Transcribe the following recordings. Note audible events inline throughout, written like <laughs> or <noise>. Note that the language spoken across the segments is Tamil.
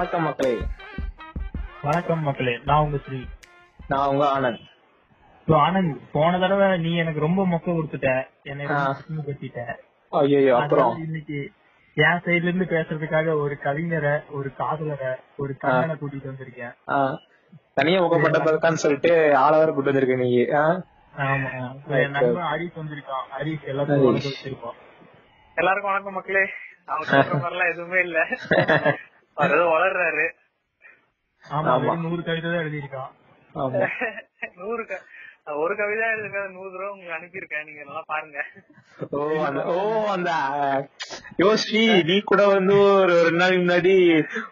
வணக்கம் மக்களே. வணக்கம் மக்களே. நான் உங்க ஸ்ரீ. நான் உங்க ஆனந்த். ஆனந்த் போன தடவை நீ எனக்கு ரொம்ப மொக்க கொடுத்துட்ட. என்னை. சிரமப்படுத்திட்ட. ஐயோ அப்புறம்? இன்னைக்கு என் சைடுல இருந்து பேசுறதுக்காக ஒரு கவிஞரை ஒரு காதலரை ஒரு கண்ணனை கூட்டிட்டு வந்திருக்கேன். ஆ, தனியா முகப்பட்ட பதக்கான்னு சொல்லிட்டு ஆளவர் கூட்டு வந்திருக்க நீ? ஆமா என் நண்பன் ஹரிஷ் வந்திருக்கான். ஹரிஷ். உனக்கு வச்சிருக்கோம். எல்லாருக்கும் வணக்கம் மக்களே. அவங்க எதுவுமே இல்ல. <laughs> அவர் ஏதோ வளர்றாரு. ஆமா நூறு கவிதை தான் எழுதியிருக்கான். ஆமா. நூறு க- ஒரு கவிதை எழுதுங்க நூறு தடவை உங்களுக்கு அனுப்பியிருக்கேன். நீங்க எல்லாம் பாருங்க. ஓ அந்த ஓ அந்த யோசி நீ கூட வந்து ஒரு ரெண்டு நாளைக்கு முன்னாடி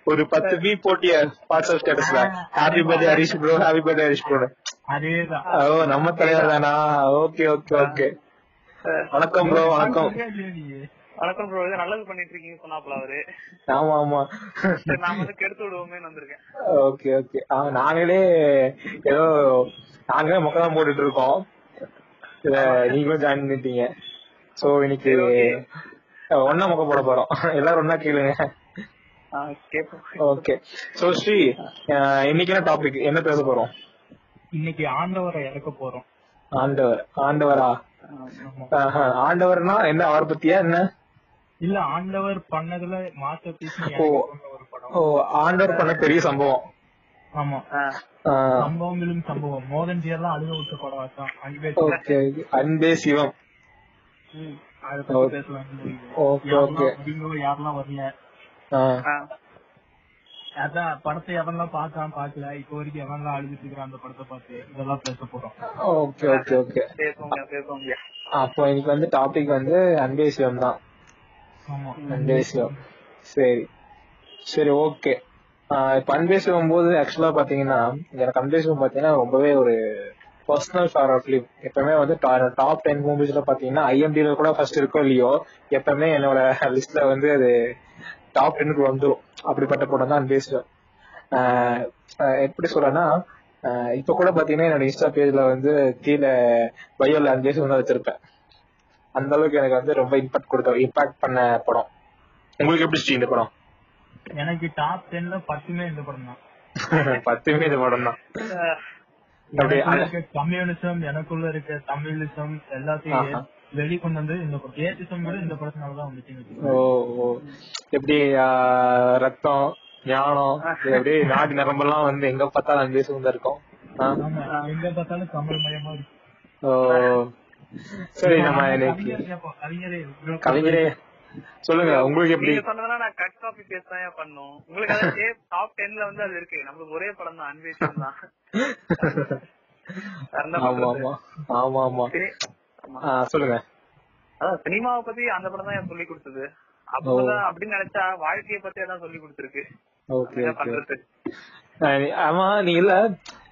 ஒரு பத்து பி போட்டிய வாட்ஸ்அப் ஸ்டேட்டஸ்ல happy birthday Harish bro happy birthday Harish bro அதேதான். ஓ நம்ம தலைவர் தானா? ஓகே ஓகே ஓகே வணக்கம் ப்ரோ வணக்கம்? வணக்கம் ப்ரோ இது நல்லது பண்ணிட்டு இருக்கீங்க சொன்னாப்ல அவரு. ஆமா ஆமா. நான் வந்து கெடுத்து விடுவோமேன்னு வந்திருக்கேன். Okay okay. நாங்களே ஏதோ நாங்களே மொக்க தான் போட்டுட்டு இருக்கோம் நீங்களும் ஜாயின் பண்ணிட்டீங்க. சோ இன்னைக்கு ஒன்னா மொக்க போட போறோம். எல்லாரும் ஒன்னா கேளுங்க. ஓகே. சோ ஸ்ரீ அஹ், இன்னைக்கு என்ன டாபிக் என்ன பேச போறோம்? இன்னைக்கு ஆண்டவரை இறக்க போறோம். ஆண்டவர். ஆண்டவரா? ஆண்டவர்னா என்ன? அவரை பத்தியா என்ன? இல்ல ஆண்டவர் பண்ணதுல மாஸ்டர் பீஸ் ஓ. ஓ ஆண்டவர் பண்ண பெரிய சம்பவம். ஆமா. சம்பவங்களும் சம்பவம் மோதன் ஜி எல்லாம் அழுக விட்ட படம் அன்பே ஓகே அன்பே சிவம். ஓகே. ஓகே. யாரெல்லாம் வரல. அதான் படத்தை எவன்லாம் பார்க்காம பாக்கல இப்போ வரைக்கும் எவன்லாம் அழுதுட்டு இருக்கிறான் அந்த படத்தை பார்த்து இதெல்லாம் பேச போறோம். Okay okay okay. அப்போ இன்னைக்கு வந்து டாபிக் வந்து அன்பே சிவம் தான். ஆமா சரி. சரி ஓகே. இப்ப அன்பே சிவம் போது ஆக்சுவலா பாத்தீங்கன்னா எனக்கு அன்பே சிவம் பாத்தீங்கன்னா ரொம்பவே ஒரு பர்சனல் ஃபேவரட் ஃபிலிம் எப்பவுமே வந்து டாப் டென் மூவிஸ்ல பாத்தீங்கன்னா ஐஎம்டில கூட ஃபர்ஸ்ட் இருக்கோ இல்லையோ எப்பவுமே என்னோட லிஸ்ட்ல வந்து அது டாப் டென்னுக்கு வந்துரும். அப்படிப்பட்ட படம் தான் அன்பே சிவம் ஆஹ் ஆஹ் எப்படி சொல்றேன்னா இப்ப கூட பாத்தீங்கன்னா என்னோட இன்ஸ்டா பேஜ்ல வந்து கீழே பயோல அன்பே சிவம் தான் வச்சிருப்பேன். அந்த அளவுக்கு எனக்கு வந்து ரொம்ப இம்பாக்ட் கொடுத்த இம்பாக்ட் பண்ண படம். உங்களுக்கு எப்படி இந்த படம்? எனக்கு டாப் டென்ல பத்துமே இந்த படம் தான். <laughs> பத்துமே இந்த படம் தான். கம்யூனிசம் எனக்குள்ள இருக்க தமிழிசம் எல்லாத்தையும். வெளிக்கொண்டு வந்து இந்த கூட இந்த படத்தினாலதான் வந்துச்சு ஓ ஓ. எப்படி ரத்தம் ஞானம் அப்படியே நாடி நரம்பெல்லாம் வந்து எங்க பார்த்தாலும் அன்பே சிவம் இருக்கும். எங்க பார்த்தாலும் தமிழ் மயமா இருக்கு ஓ. சரி நம்ம இன்னைக்கு கவிஞர் சொல்லுங்க உங்களுக்கு எப்படி? சொன்னதெல்லாம் நான் கட் காப்பி பேஸ்ட் தான் பண்ணும். உங்களுக்கு அது டாப் டென்ல வந்து அது இருக்கு. நம்மளுக்கு ஒரே படம் தான் அன்வேஷன் தான். <laughs> ஆமா ஆமா ஆமா ஆமா. சொல்லுங்க. அதான் சினிமாவை பத்தி அந்த படம் தான் சொல்லி கொடுத்தது. அப்பதான் அப்படின்னு நினைச்சா வாழ்க்கைய பத்தி அதான் சொல்லி கொடுத்துருக்கு. ஆமா நீ இல்ல.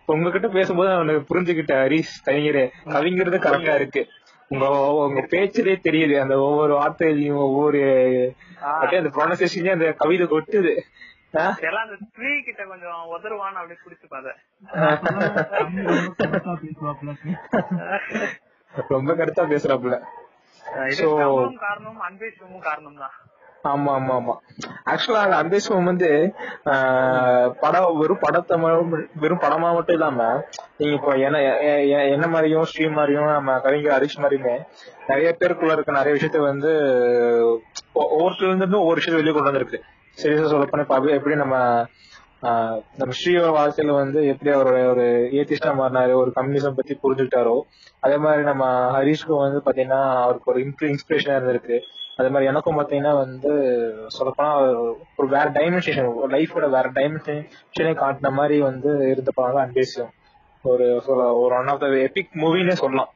உங்ககிட்ட பேசும்போது அவனுக்கு புரிஞ்சுக்கிட்ட ஹரிஷ் கவிஞரே. கவிங்கிறது கரெக்டா இருக்கு. உங்க உங்க பேச்சிலே தெரியுது. அந்த ஒவ்வொரு வார்த்தையிலையும் ஒவ்வொரு அப்படியே அந்த ப்ரொனன்சியேஷன்லயே அந்த கவிதை கொட்டுது கிட்ட கொஞ்சம் உதருவான்னு அப்படியே குடிச்சு <laughs> ரொம்ப கருத்தா பேசுறாப்புல. காரணம் அன்பேஷமும் காரணம் தான் ஆமா ஆமா ஆமா. ஆக்சுவலா அந்த அன்பேஸ்வம் வந்து ஆஹ், படம் வெறும் படத்தை வெறும் படமா மட்டும் இல்லாம நீங்க இப்போ என்ன என்ன மாதிரியும் ஸ்ரீ மாதிரியும் நம்ம கவிஞர் ஹரிஷ் மாதிரியுமே நிறைய பேருக்குள்ள இருக்க நிறைய விஷயத்த வந்து ஒ- ஒவ்வொருத்தர் இருந்து ஒவ்வொரு விஷயத்த வெளியே கொண்டு வந்திருக்கு. சீரியஸா சொல்ல போனா எப்படி நம்ம நம்ம ஸ்ரீயோட வாழ்க்கையில வந்து எப்படி அவரோட ஒரு ஏத்திஸ்டா மாறினாரு ஒரு கம்யூனிசம் பத்தி புரிஞ்சுக்கிட்டாரோ அதே மாதிரி நம்ம ஹரிஷ்க்கும் வந்து பாத்தீங்கன்னா அவருக்கு ஒரு இன்ஸ்பிரேஷனா இருந்திருக்கு. அதே மாதிரி எனக்கும் பாத்தீங்கன்னா வந்து சொல்லப்போனா ஒரு வேற டைமென்ஷன் லைஃபோட வேற டைமென்ஷனே காட்டின மாதிரி வந்து இருந்த படம் தான் அன்பேசியம் ஒரு சொல்ல ஒரு ஒன் ஆஃப் த எபிக் மூவினே சொல்லலாம்.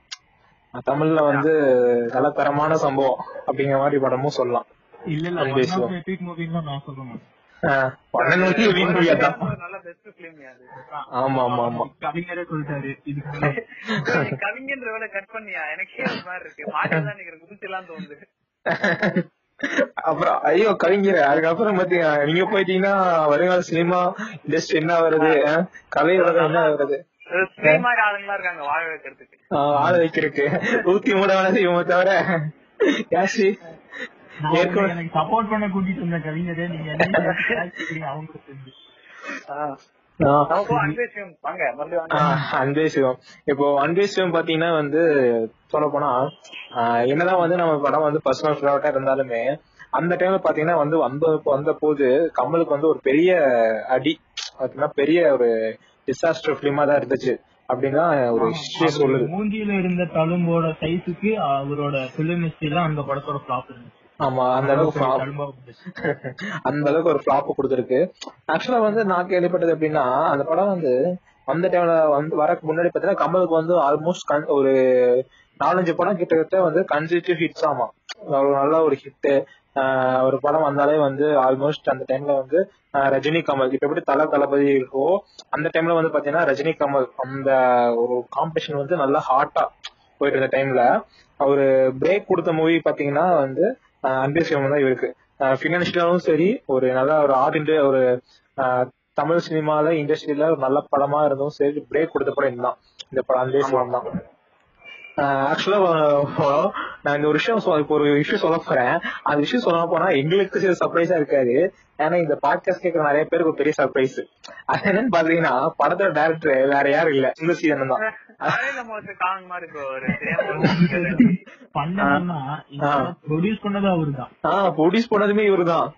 தமிழ்ல வந்து நல்ல தரமான சம்பவம் அப்படிங்கிற மாதிரி படமும் சொல்லலாம். இல்ல இல்ல அன்பே one of Sivam. the epic movie தான் நான் சொல்லுவேன் ஆஹ் பன்னெண்டு மணிக்கு வீண் movie அதான். ஒரு நல்ல பெஸ்ட் பிலிம் அது? ஆமா ஆமா ஆமா. கவிஞரே சொல்லிட்டாரு. <laughs> வேலை கட் பண்ணியா? எனக்கே ஒரு மாதிரி இருக்கு. மாட்டி தான் நினைக்கிறேன் குதிச்சு எல்லாம் தோணுது. அப்புறம் ஐயோ கவிஞர் அதுக்கப்புறம் பாத்தீங்க நீங்க போயிட்டீங்கன்னா வருங்கால சினிமா இண்டஸ்ட்ரி என்ன வருது? கலை உலகம் என்ன வருது? ஆள வைக்கிறதுக்கு. ஊத்தி மூட வேணாம் இவங்க தவிர? யாசி? சப்போர்ட் பண்ண கூட்டிட்டு இருந்த கவிஞரே நீங்க அவங்களுக்கு <laughs> அன்பே சிவம். இப்போ அன்பே சிவம் பாத்தீங்கன்னா வந்து சொல்ல போனா என்னதான் வந்து நம்ம படம் வந்து பர்சனல் ஃபேவரட்டா இருந்தாலுமே அந்த டைம்ல பாத்தீங்கன்னா வந்து வந்த வந்த போது கமலுக்கு வந்து ஒரு பெரிய அடி பாத்தீங்கன்னா பெரிய ஒரு டிசாஸ்டர் பிலிமா தான் இருந்துச்சு. அப்படின்னா ஒரு ஹிஸ்டரி சொல்லுது. மூஞ்சியில இருந்த தழும்போட சைஸுக்கு அவரோட பிலிம் எல்லாம் அந்த படத்தோட ஃபிளாப் இருந்துச்சு. ஆமா அந்த அளவுக்கு <laughs> அந்த அளவுக்கு ஒரு ஃபிளாப் கொடுத்துருக்கு. ஆக்சுவலா வந்து நான் கேள்விப்பட்டது எப்படின்னா அந்த படம் வந்து அந்த டைம்ல வந்து வரக்கு முன்னாடி பாத்தீங்கன்னா கமலுக்கு வந்து ஆல்மோஸ்ட் ஒரு நாலஞ்சு படம் கிட்டத்தட்ட வந்து கன்சிட்டிவ் ஹிட்ஸ் ஆமா. ஒரு நல்ல ஒரு ஹிட் ஒரு படம் வந்தாலே வந்து ஆல்மோஸ்ட் அந்த டைம்ல வந்து ரஜினி கமல். இப்ப எப்படி தல தளபதி இருக்கோ அந்த டைம்ல வந்து பாத்தீங்கன்னா ரஜினி கமல் அந்த ஒரு காம்படிஷன் வந்து நல்லா ஹாட்டா போயிட்டு இருந்த டைம்ல அவரு பிரேக் கொடுத்த மூவி பாத்தீங்கன்னா வந்து அன்பே தான் இருக்கு பினான்சியலாவும் சரி ஒரு நல்ல ஒரு ஆர்ட் ஒரு தமிழ் சினிமால இண்டஸ்ட்ரியில ஒரு நல்ல படமா இருந்தும் சரி பிரேக் கொடுத்த படம் இதுதான். இந்த படம் அன்பே சிவம் தான். ஆக்சுவலா நான் இந்த ஒரு விஷயம் இப்போ ஒரு விஷயம் சொல்ல போறேன். அந்த விஷயம் சொல்ல போனா எங்களுக்கு சில சர்ப்ரைஸா இருக்காது. ஏன்னா இந்த பாட்காஸ்ட் கேட்கற நிறைய பேருக்கு பெரிய சர்ப்ரைஸ் அது என்னன்னு பாத்தீங்கன்னா படத்தோட டைரக்டர் வேற யாரும் இல்ல. இந்த சீசன் தான். ப்ரொடியூஸ் <laughs> பண்ணது அவருதான். ஆஹ் ப்ரொடியூஸ் பண்ணதுமே இவருதான்.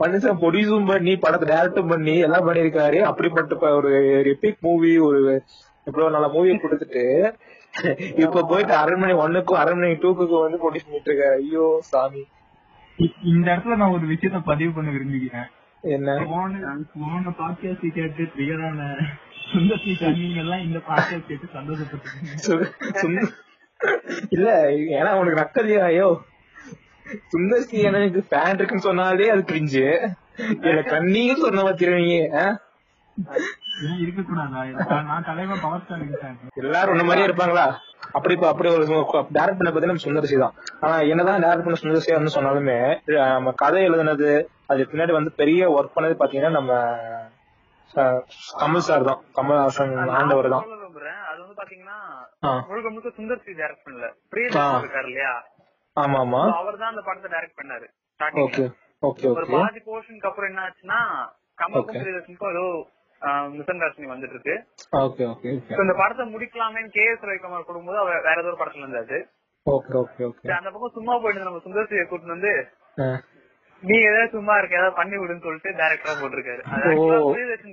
மனுஷன் ப்ரொடியூஸும் பண்ணி படத்தை டைரக்டும் பண்ணி எல்லாம் பண்ணிருக்காரு அப்படிப்பட்ட ஒரு எபிக் மூவி ஒரு இவ்வளவு நல்ல மூவி கொடுத்துட்டு இப்ப போயிட்டு அரண்மனை ஒன்னுக்கும் அரண்மனை டூக்கும் வந்து ப்ரொடியூஸ் பண்ணிட்டு இருக்காரு. ஐயோ சாமி. இந்த இடத்துல நான் ஒரு விஷயத்த பதிவு பண்ண விரும்புகிறேன். என்ன? போன பாட்காஸ்ட் கேட்டு ட்ரிகரான சுந்தர்சி நீங்க எல்லாம் இந்த பாட்காஸ்ட் கேட்டு சந்தோஷப்பட்டுருக்கீங்க. சு- சுந்த- இல்ல ஏன்னா உனக்கு நக்கலையா? ஐயோ. சுந்தர் சி எனக்கு ஃபேன் இருக்குன்னு சொன்னாலே அது கிரிஞ்சு எனக்கு கண்ணீங்க சொன்ன பாத்திருவீங்க ஏன் இருக்கக்கூடாதா? நான் நான் தலைவன் பவர் ஸ்டார் எல்லாரும் உன்ன மாதிரியே இருப்பாங்களா? அப்படி அப்படி ஒரு டேரக்ட் பண்ண பத்தி நம்ம சுந்தரசி தான். ஆனா என்னதான் டேரக்ட் பண்ண சுந்தரசியா வந்து சொன்னாலுமே நம்ம கதை எழுதுனது அது பின்னாடி வந்து பெரிய ஒர்க் பண்ணது பாத்தீங்கன்னா நம்ம கமல் சார் தான். கமல்ஹாசன் ஆண்டவர் தான். அது வந்து பாத்தீங்கன்னா. முழுக்க முழுக்க சுந்தர் சி டைரக்ட் பண்ணல. ஆ. பிரியதர்ஷன் இருக்காரு இல்லையா? ஆமா ஆமா. அவர் தான் அந்த படத்தை டைரக்ட் பண்ணாரு. ஓகே. ஓகே ஒரு ஓகே. பாதி போர்ஷனுக்கு அப்புறம் என்ன ஆச்சுன்னா கமலுக்கும் Okay. பிரியதர்ஷனுக்கும் ஏதோ மிசன்டர்ஸ்டிங் வந்துட்டு இருக்கு ஓகே ஓகே இந்த படத்தை முடிக்கலாமேன்னு கே எஸ் ரவிக்குமார் கொடுக்கும்போது அவர் வேற ஏதோ ஒரு படத்துல இருந்தாரு. Okay okay okay. அந்த பக்கம் சும்மா போயிட்டு நம்ம சுந்தர் சியை கூட்டிட்டு வந்து நீ ஏதாவது சும்மா இருக்க ஏதாவது பண்ணி விடுன்னு சொல்லிட்டு டைரக்டரா போட்டிருக்காரு. அது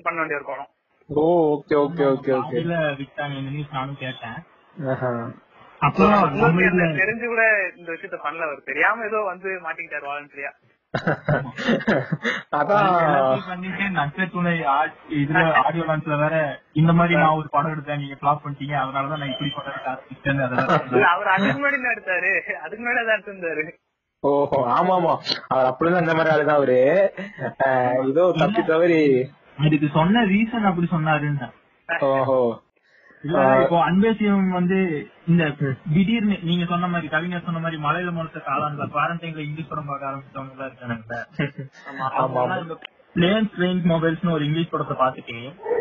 பண்ண வேண்டிய ஒரு படம். ஓ ஓகே ஓகே ஓகே ஓகே. பாதியில விட்டாங்க இந்த நியூஸ் நானும் கேட்டேன். ஆஹா. அப்புறம் தெரிஞ்சு கூட இந்த விஷயத்த பண்ணல அவர். தெரியாம ஏதோ வந்து மாட்டிக்கிட்டாரு வாலண்டரியா <laughs> ஆடியோ லான்ச்ல வேற இந்த மாதிரி நான் ஒரு படம் எடுத்தேன் நீங்க ஃபிளாப் பண்ணிட்டீங்க அதனாலதான் நான் இப்படி படம். <laughs> அவர் அதுக்கு முன்னாடி எடுத்தாரு. அதுக்கு முன்னாடி தான் எடுத்திருந்தாரு. ஓஹோ ஆமா ஆமா அவர் அப்படிதான் அந்த மாதிரி ஆளுதான் அவரு. ஏதோ தப்பி தவறி. அதுக்கு சொன்ன ரீசன் அப்படி சொன்னாருன்னு ஓஹோ. இல்ல இப்போ அன்பேசியம் வந்து இந்த திடீர்னு நீங்க சொன்ன மாதிரி கவிஞர் சொன்ன மாதிரி மலையில முழுத்த காலாண்டுல குவாரண்டைன்ல இங்கிலீஷ் படம் பார்க்க ஆரம்பிச்சவங்க இருக்கானுங்க பிளேன் மொபைல்ஸ்னு ஒரு இங்கிலீஷ் படத்தை பார்த்துட்டு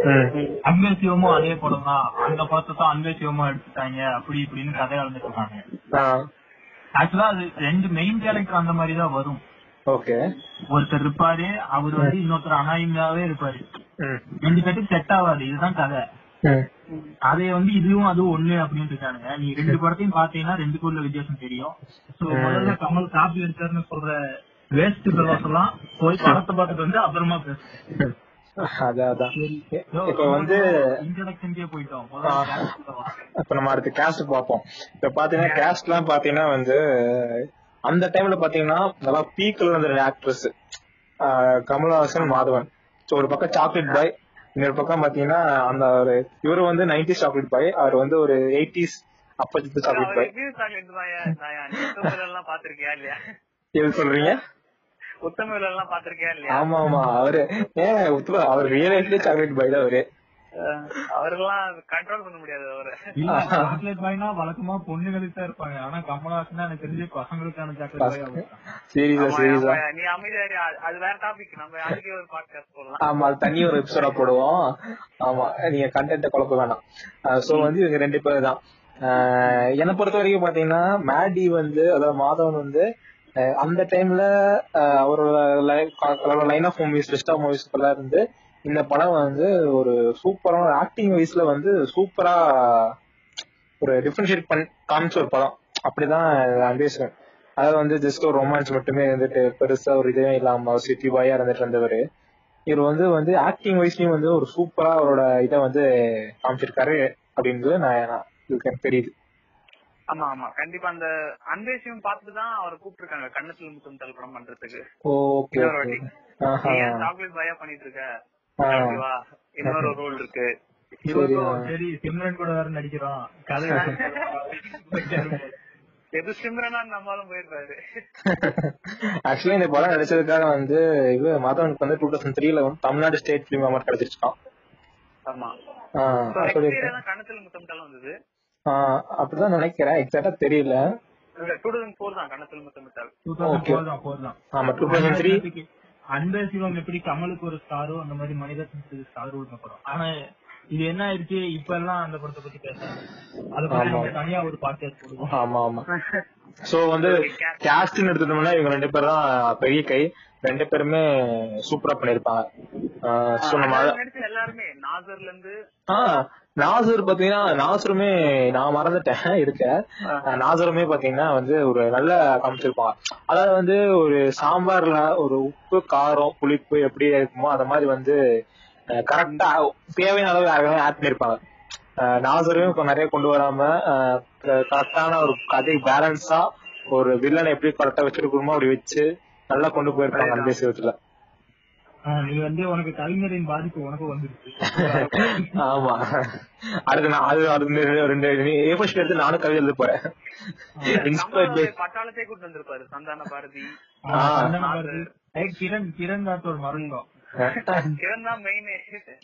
ம். அன்பேசியமும் அதே படம் தான். அந்த படத்தை தான் அன்பேசியமும் எடுத்துட்டாங்க அப்படி இப்படின்னு கதை எழுந்துட்டு இருக்காங்க. ஆக்சுவலா அது ரெண்டு மெயின் கேரக்டர் அந்த மாதிரி தான் வரும். ஓகே. ஒருத்தர் இருப்பாரு அவர் வந்து இன்னொருத்தர் அனாயிமாவே இருப்பாரு. ரெண்டு பேருக்கு செட் ஆகாது இதுதான் கதை. அதே வந்து இதுவும் அதுவும் ஒண்ணு அப்படின்னு இருக்கானுங்க. நீ ரெண்டு படத்தையும் பாத்தீங்கன்னா ரெண்டுக்கு உள்ள வித்தியாசம் தெரியும். சோ முதல்ல கமல் காப்பி எடுத்தாருன்னு சொல்ற வேஸ்ட் எல்லாம் போய் படத்தை பார்த்துட்டு வந்து அப்புறமா பேசுறேன். அதான் இப்ப வந்து. இப்ப நம்ம அடுத்து கேஸ்ட் பார்ப்போம். இப்ப பாத்தீங்கன்னா கேஸ்ட் எல்லாம் பாத்தீங்கன்னா வந்து அந்த டைம்ல பாத்தீங்கன்னா நல்லா பீக்ல இருந்த ஆக்ட்ரஸ் கமல்ஹாசன் மாதவன். ஒரு பக்கம் சாக்லேட் பாய் இன்னொரு பக்கம் பாத்தீங்கன்னா அந்த ஒரு இவரு வந்து நைன்டிஸ் சாக்லேட் பாய் அவர் வந்து ஒரு எயிட்டிஸ் அப்பத்தி சாக்லேட் பாய் எல்லாம் பாத்திருக்கியா இல்லையா? எது சொல்றீங்க? உத்தமவேல எல்லாம் பாத்திருக்கியா இல்லையா? ஆமா ஆமா அவரு. ஏன் உத்தம- அவர் ரியல் லைஃப்லயே சாக்லேட் பாய் தான் அவரு. அவரெல்லாம் கண்ட்ரோல் பண்ண முடியாது அவரை. இல்ல <laughs> சாக்லேட் பாய்னா வழக்கமா பொண்ணுகளுக்கு தான் இருப்பாங்க. ஆனா கமலஹாசன் எனக்கு தெரிஞ்சு பசங்களுக்கான சாக்லேட். சீரியஸா சீரியஸா நீ அமைதியா இரு. அது- வேற டாபிக் நம்ம அதுக்கே ஒரு பாட்காஸ்ட் போடலாம். ஆமா அது தனி ஒரு எபிசோடா போடுவோம். ஆமா நீங்க கண்டென்ட் குழப்ப வேணாம். சோ வந்து இவங்க ரெண்டு பேர் தான். ஆஹ் என்னை பொறுத்த வரைக்கும் பாத்தீங்கன்னா மேடி வந்து அதாவது மாதவன் வந்து அந்த டைம்ல அவரோட line of movies best of movies எல்லாம் இருந்து இந்த படம் வந்து ஒரு சூப்பரான ஆக்டிங் வைஸ்ல வந்து சூப்பரா ஒரு டிஃபரன்ஷியேட் பண்ணி காமிச்ச ஒரு படம். அப்படிதான் அன்பேஸ்வரன் அதாவது வந்து ஜஸ்ட் ஒரு ரொமான்ஸ் மட்டுமே இருந்துட்டு பெருசா ஒரு இதே இல்லாம சிட்டி பாயா இருந்துட்டு இருந்தவர். இவர் வந்து வந்து ஆக்டிங் வைஸ்லயும் வந்து ஒரு சூப்பரா அவரோட இதை வந்து காமிச்சிருக்காரு அப்படின்றது நான் நான் தெரியுது. ஆமா ஆமா. கண்டிப்பா அந்த அன்பேசியம் பார்த்துட்டு தான் அவரை கூப்பிட்டுருக்காங்க. கண்ணத்துல முத்தம் தல் படம் பண்றதுக்கு. ஓகே சாக்லேட் பாயா பண்ணிட்டு இருக்க? இன்னொரு ரோல் இருக்கு. சரி சிம்ரன் கூட வேற நடிக்கிறோம் கதை <laughs> எது சிம்ரனா நம்மளும் போயிருப்பாரு ஆக்சுவலி இந்த படம் நடிச்சதுக்காக வந்து இது மாதவனுக்கு வந்து டூ தௌசண்ட் த்ரீல வந்து தமிழ்நாடு ஸ்டேட் பிலிம் அவார்ட் கிடைச்சிருச்சான் ஆமா. ஆஹ் So, next சொல்லிருக்கேன் year தான் கண்ணத்துல முத்தம் தல் வந்தது. ஆஹ் அப்படிதான் நினைக்கிறேன். எக்ஸாக்டா தெரியல. டூ தௌசண்ட் ஃபோர் தான் கண்ணத்துல முத்தம் தல் டூ தௌசண்ட் ஃபோர் தான் ஃபோர் தான். ஆமா டூ தௌசண்ட் த்ரீ அன்பே சிவம் எப்படி கமலுக்கு ஒரு ஸ்டாரோ அந்த மாதிரி மனிதத்துக்கு ஸ்டார் உள்ள படம் ஆனா இது என்ன ஆயிடுச்சு? இப்ப எல்லாம் அந்த படத்தை பத்தி பேசுறாங்க அத பத்தி தனியா ஒரு பாட்காஸ்ட் போடுவோம். ஆமா ஆமா. சோ வந்து கேஸ்ட்னு எடுத்துட்டோம்னா இவங்க ரெண்டு பேரும் தான் பெரிய கை. ரெண்டு பேருமே சூப்பரா பண்ணிருப்பாங்க எல்லாருமே. நாசர்ல இருந்து நாசர் பாத்தீங்கன்னா நாசருமே நான் மறந்துட்டேன் இருக்க. நாசருமே பாத்தீங்கன்னா வந்து ஒரு நல்ல காமிச்சிருப்பாங்க அதாவது வந்து ஒரு சாம்பார்ல ஒரு உப்பு காரம் புளிப்பு எப்படி இருக்குமோ அந்த மாதிரி வந்து கரெக்டா தேவையான அளவு ஆட் பண்ணிருப்பாங்க. நாசரும் இப்ப நிறைய கொண்டு வராம கரெக்டான ஒரு கதை பேலன்ஸா ஒரு வில்லனை எப்படி கரெக்டா வச்சிருக்கணுமோ அப்படி வச்சு நல்லா கொண்டு போயிருப்பாங்க அந்த சிவத்துல ஆஹ் நீ வந்து உனக்கு கவிஞரின் பாதிப்பு உனக்கு வந்துருச்சு. <laughs> ஆமா. அடுத்து நான் அது அது ரெண்டு ரெண்டு ஏ ஃபர்ஸ்ட் எடுத்து நானும் கவிதை எழுத போறேன். பட்டாளத்தை கூட்டு வந்திருப்பாரு சந்தான பாரதி. கிரண் கிரண் ராத்தோர் மறந்தோம் கிரண் தான் மெயின்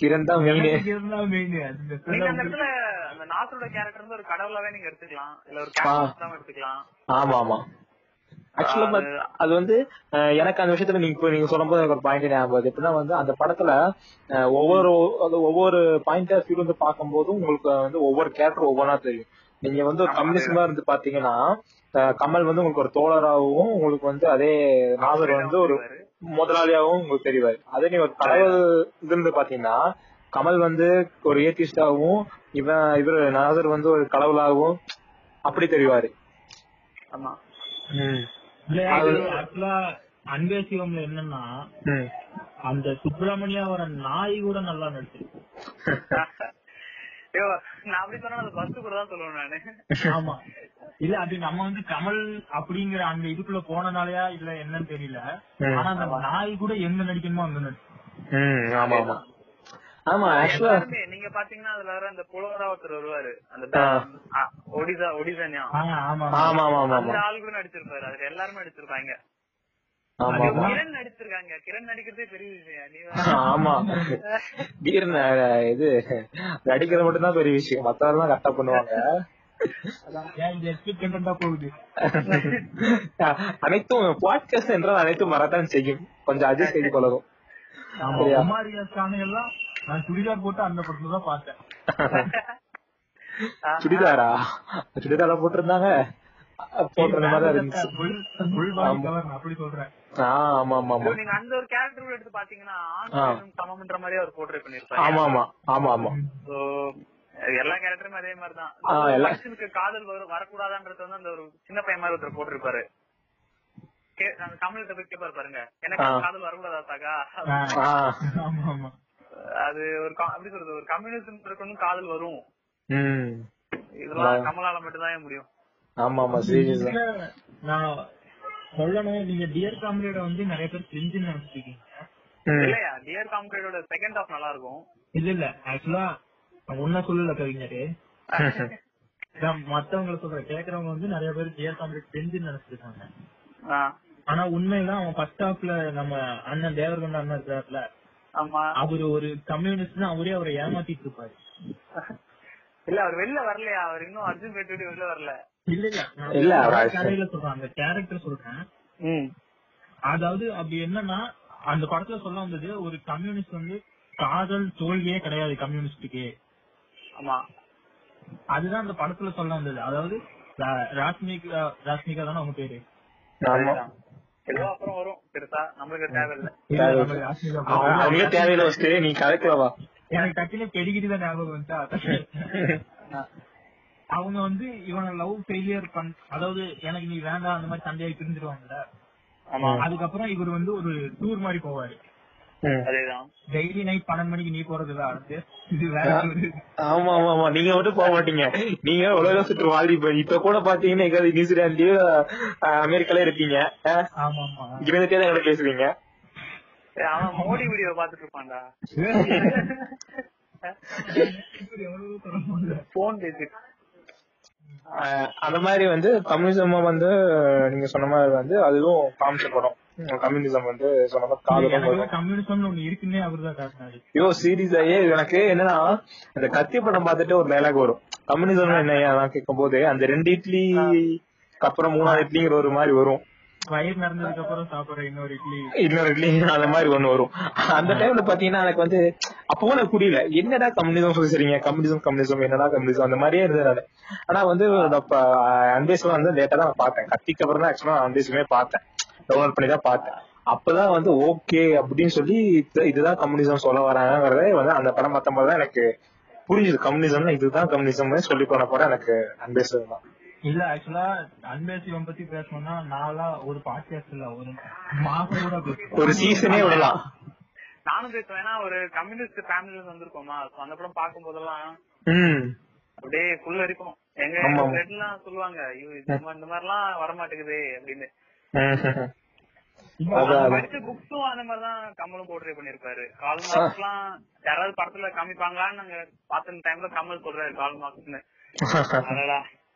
கிரண் தான் மெயின் கிரண் தான் நீங்க அந்த இடத்துல அந்த நாசரோட கேரக்டர் வந்து ஒரு கடவுளாவே நீங்க எடுத்துக்கலாம். இல்ல ஒரு கேரக்டர் தான் எடுத்துக்கலாம். ஆமா ஆமா. ஆக்சுவலா அது வந்து எனக்கு அந்த விஷயத்துல நீங்க நீங்க சொல்லும் போது எனக்கு ஒரு பாயிண்ட் ஞாபகம். எப்படின்னா வந்து அந்த படத்துல ஒவ்வொரு ஒவ்வொரு பாயிண்ட் ஆஃப் வியூ வந்து பார்க்கும்போது உங்களுக்கு வந்து ஒவ்வொரு கேரக்டர் ஒவ்வொன்றா தெரியும். நீங்க வந்து ஒரு கம்யூனிஸ்டா இருந்து பாத்தீங்கன்னா கமல் வந்து உங்களுக்கு ஒரு தோழராகவும் உங்களுக்கு வந்து அதே நாசர் வந்து ஒரு முதலாளியாகவும் உங்களுக்கு தெரிவாரு. அதே நீ ஒரு கடவுள் இருந்து பாத்தீங்கன்னா கமல் வந்து ஒரு ஏத்திஸ்டாவும் இவன் இவர் நாசர் வந்து ஒரு கடவுளாகவும் அப்படி தெரிவாரு. ஆமா. அன்பே சிவம்ல என்னன்னா. அந்த சுப்பிரமணியா வர நாய் கூட நல்லா நடிச்சிருக்கு. நான் அப்படி சொன்னா பஸ் கூட தான் சொல்லுவேன் நானு. ஆமா. இல்ல அது நம்ம வந்து கமல் அப்படிங்கிற அந்த இதுக்குள்ள போனனாலயா இல்ல என்னன்னு தெரியல. ஆனா அந்த நாய் கூட எங்க நடிக்கணுமோ அங்க நடிச்சு ம், ஆமா ஆமா. ஆமா ஆக்சுவலா நீங்க பாத்தீங்கன்னா அதுல வர அந்த புலவரா ஒருத்தர் வருவாரு. அந்த ஒடிசா ஒடிசானியா. ஆமா ஆமா. ஆமா ஆமா அந்த ஆமா ஆள் கூட நடிச்சிருப்பாரு. அதுல எல்லாருமே நடிச்சிருப்பாங்க. கிரண் நடிச்சிருக்காங்க. கிரண் நடிக்கிறதே பெரிய விஷயம். ஆமா. வீரன் அஹ், இது நடிக்கிறது மட்டும் தான் பெரிய விஷயம். மத்தவரெல்லாம் கரெக்டா பண்ணுவாங்க. அனைத்தும் பாட்காஸ்ட் என்றால் அனைத்தும் மறத்தான் செய்யும். கொஞ்சம் அட்ஜஸ்ட் செய்து கொள்ளவும் எல்லாம் நான் சுடிதார் போட்டு அந்த படத்துல தான் பார்த்தேன். சுடிதாரா? சுடிதாரா போட்டிருந்தாங்க. மாதிரி தான் அப்படி சொல்றேன். ஆமா ஆமா ஆமா. நீங்க அந்த ஒரு கேரக்டர் எடுத்து பாத்தீங்கன்னா சமம்ன்ற மாதிரி அவர் பண்ணிருப்பாரு ஆமா ஆமா ஆமா ஆமா. எல்லா கேரக்டருமே அதே எல்லா- மனுஷனுக்கு காதல் வரும் வரக்கூடாதான்றது வந்து அந்த ஒரு சின்ன பையன் மாதிரி ஒருத்தர் போட்டிருப்பாரு. தமிழ்கிட்ட போய் கேட்பாரு பாருங்க. எனக்கு. காதல் வரக்கூடாதா தாக்கா ஆ, ஆமா ஆமா. அது ஒரு கா- எப்படி சொல்றது ஒரு கம்யூனிசம் இருக்கணும் காதல் வரும். ம். இதெல்லாம் கமலால மட்டும்தான் ஏன் முடியும்? ஆமா ஆமா நான் சொல்லணும் நீங்க டியர் காம்ரேட வந்து நிறைய பேர் கிரிஞ்சுன்னு நினைச்சிருக்கீங்க. இல்லையா? டியர் காம்ரேடோட செகண்ட் ஹாஃப் நல்லா இருக்கும் இல்ல இல்ல ஆக்சுவலா ஒன்ன சொல்லல கவிஞரு. <laughs> நான் மத்தவங்களை சொல்றேன். கேக்குறவங்க வந்து நிறைய பேர் டியர் காம்ரேட் கிரிஞ்சுன்னு நினைச்சிருக்காங்க. ஆனா உண்மையில அவன் ஃபர்ஸ்ட் ஹாஃப்ல நம்ம அண்ணன் தேவர்கொண்ட அண்ணன் இருக்காருல ஆமா அவரு ஒரு கம்யூனிஸ்ட்னு அவரே அவரை ஏமாத்திட்டு இருப்பாரு இல்ல அவர் வெளில வரலையா? அவர் இன்னும் அர்ஜுன் பேட்டி வெளில வரல. இல்ல இல்ல கதையில சொல்றேன். அந்த கேரக்டர் சொல்றேன். ம். அதாவது அப்படி என்னன்னா அந்த படத்துல சொல்ல வந்தது ஒரு கம்யூனிஸ்ட் வந்து காதல் தோல்வியே கிடையாது கம்யூனிஸ்டுக்கு. ஆமா. அதுதான் அந்த படத்துல சொல்ல வந்தது. அதாவது ராஷ்மிகா ராஷ்மிகா தானே அவங்க பேரு? ஏதோ அப்புறம் வரும். பெருசா நம்மளுக்கு தேவையில்லை. இல்ல, நமக்கு ஆசிரியர் அவ- அப்பா. அவங்களே தேவையில்ல ஃபர்ஸ்ட் நீ கதைக்கலவா எனக்கு டக்குனு பெடிகிரி தான் ஞாபகம் வந்துச்சா அதான். அவங்க வந்து இவனை லவ் ஃபெயிலியர் பண் அதாவது எனக்கு நீ வேண்டாம் அந்த மாதிரி சண்டையாகி பிரிஞ்சிருவாங்கல்ல ஆமா. அதுக்கப்புறம் இவர் வந்து ஒரு டூர் மாதிரி போவாரு. டெய்லி நைட் பன்னெண்டு மணிக்கு நீ போறது தான் இது வேற ஆமா ஆமா ஆமா. நீங்க மட்டும் போக மாட்டீங்க. நீங்க உலக சுற்று வாழ்றி போய் இப்ப கூட பாத்தீங்கன்னா எங்க நியூசிலாண்ட்லயோ அஹ், அமெரிக்கால இருக்கீங்க. ஆமா ஆமா. இருந்துட்டே தான் பேசுவீங்க? அவன் மோடி வீடியோ பாத்துட்டு இருப்பான்டா. போன் பேசிட்டு அஹ், அந்த மாதிரி வந்து கம்யூனிசம் வந்து நீங்க சொன்ன மாதிரி வந்து அதுவும் காமிச்ச படம். கம்யூனிசம் வந்து சொன்ன மாதிரி காதலும் வரும். எனக்கு கம்யூனிசம்னு ஒண்ணு இருக்குன்னே அவர்தான் காட்டினாரு ஐயோ சீரியஸ் ஆயே எனக்கு என்னன்னா இந்த கத்தி படம் பார்த்துட்டு ஒரு டைலாக் வரும். கம்யூனிசம் என்ன அதான் கேட்கும் போது அந்த ரெண்டு இட்லி அப்புறம் மூணாவது இட்லிங்கிற ஒரு மாதிரி வரும். வயிறு நடந்ததுக்கு அப்புறம் சாப்பிடுற இன்னொரு இட்லி. இன்னொரு இட்லி அந்த மாதிரி ஒண்ணு வரும். அந்த டைம்ல பாத்தீங்கன்னா எனக்கு வந்து அப்பவும் எனக்கு புரியல. என்னடா கம்யூனிசம் பேசுறீங்க? கம்யூனிசம் கம்யூனிசம் என்னடா கம்யூனிசம் அந்த மாதிரியே இருந்தது நானு. ஆனா வந்து அன்பேஸ்ல வந்து லேட்டா தான் பார்த்தேன். கத்திக்கு அப்புறம் தான் ஆக்சுவலா அன்பேஸுமே பார்த்தேன். டவுன்லோட் பண்ணி தான் பார்த்தேன். அப்பதான் வந்து ஓகே அப்படின்னு சொல்லி இது- இதுதான் கம்யூனிசம் சொல்ல வராங்கிறதே வந்து அந்த படம் பார்த்தும்போது தான் எனக்கு புரிஞ்சுது. கம்யூனிசம்னா இதுதான் கம்யூனிசம் சொல்லி போன படம் எனக்கு அன்பேஸ் தான் இல்ல ஆக்சுவலா அன்பேசிவம் பத்தி பேசணும்னா நாளா ஒரு பாட்காஸ்ட் இல்ல ஒரு மாசம் கூட. ஒரு சீசனே விடலாம். நானும் பேசுவேன் ஏன்னா ஒரு கம்யூனிஸ்ட் ஃபேமிலில இருந்து வந்திருக்கோமா? அந்த படம் பார்க்கும் போதெல்லாம் ம். அப்படியே புல் அரிக்கும் எங்க ஆமா. ஃப்ரெண்ட் எல்லாம் சொல்லுவாங்க இந்த- இந்த மாதிரி எல்லாம் வர மாட்டேங்குது அப்படின்னு. படிச்ச புக்ஸும் அந்த மாதிரி தான் கமலும் போர்ட்ரே பண்ணிருப்பாரு கால் மார்க்ஸ் எல்லாம் யாராவது படத்துல காமிப்பாங்களான்னு நாங்க டைம்ல கமல் சொல்றாரு கால் மார்க்ஸ்னு.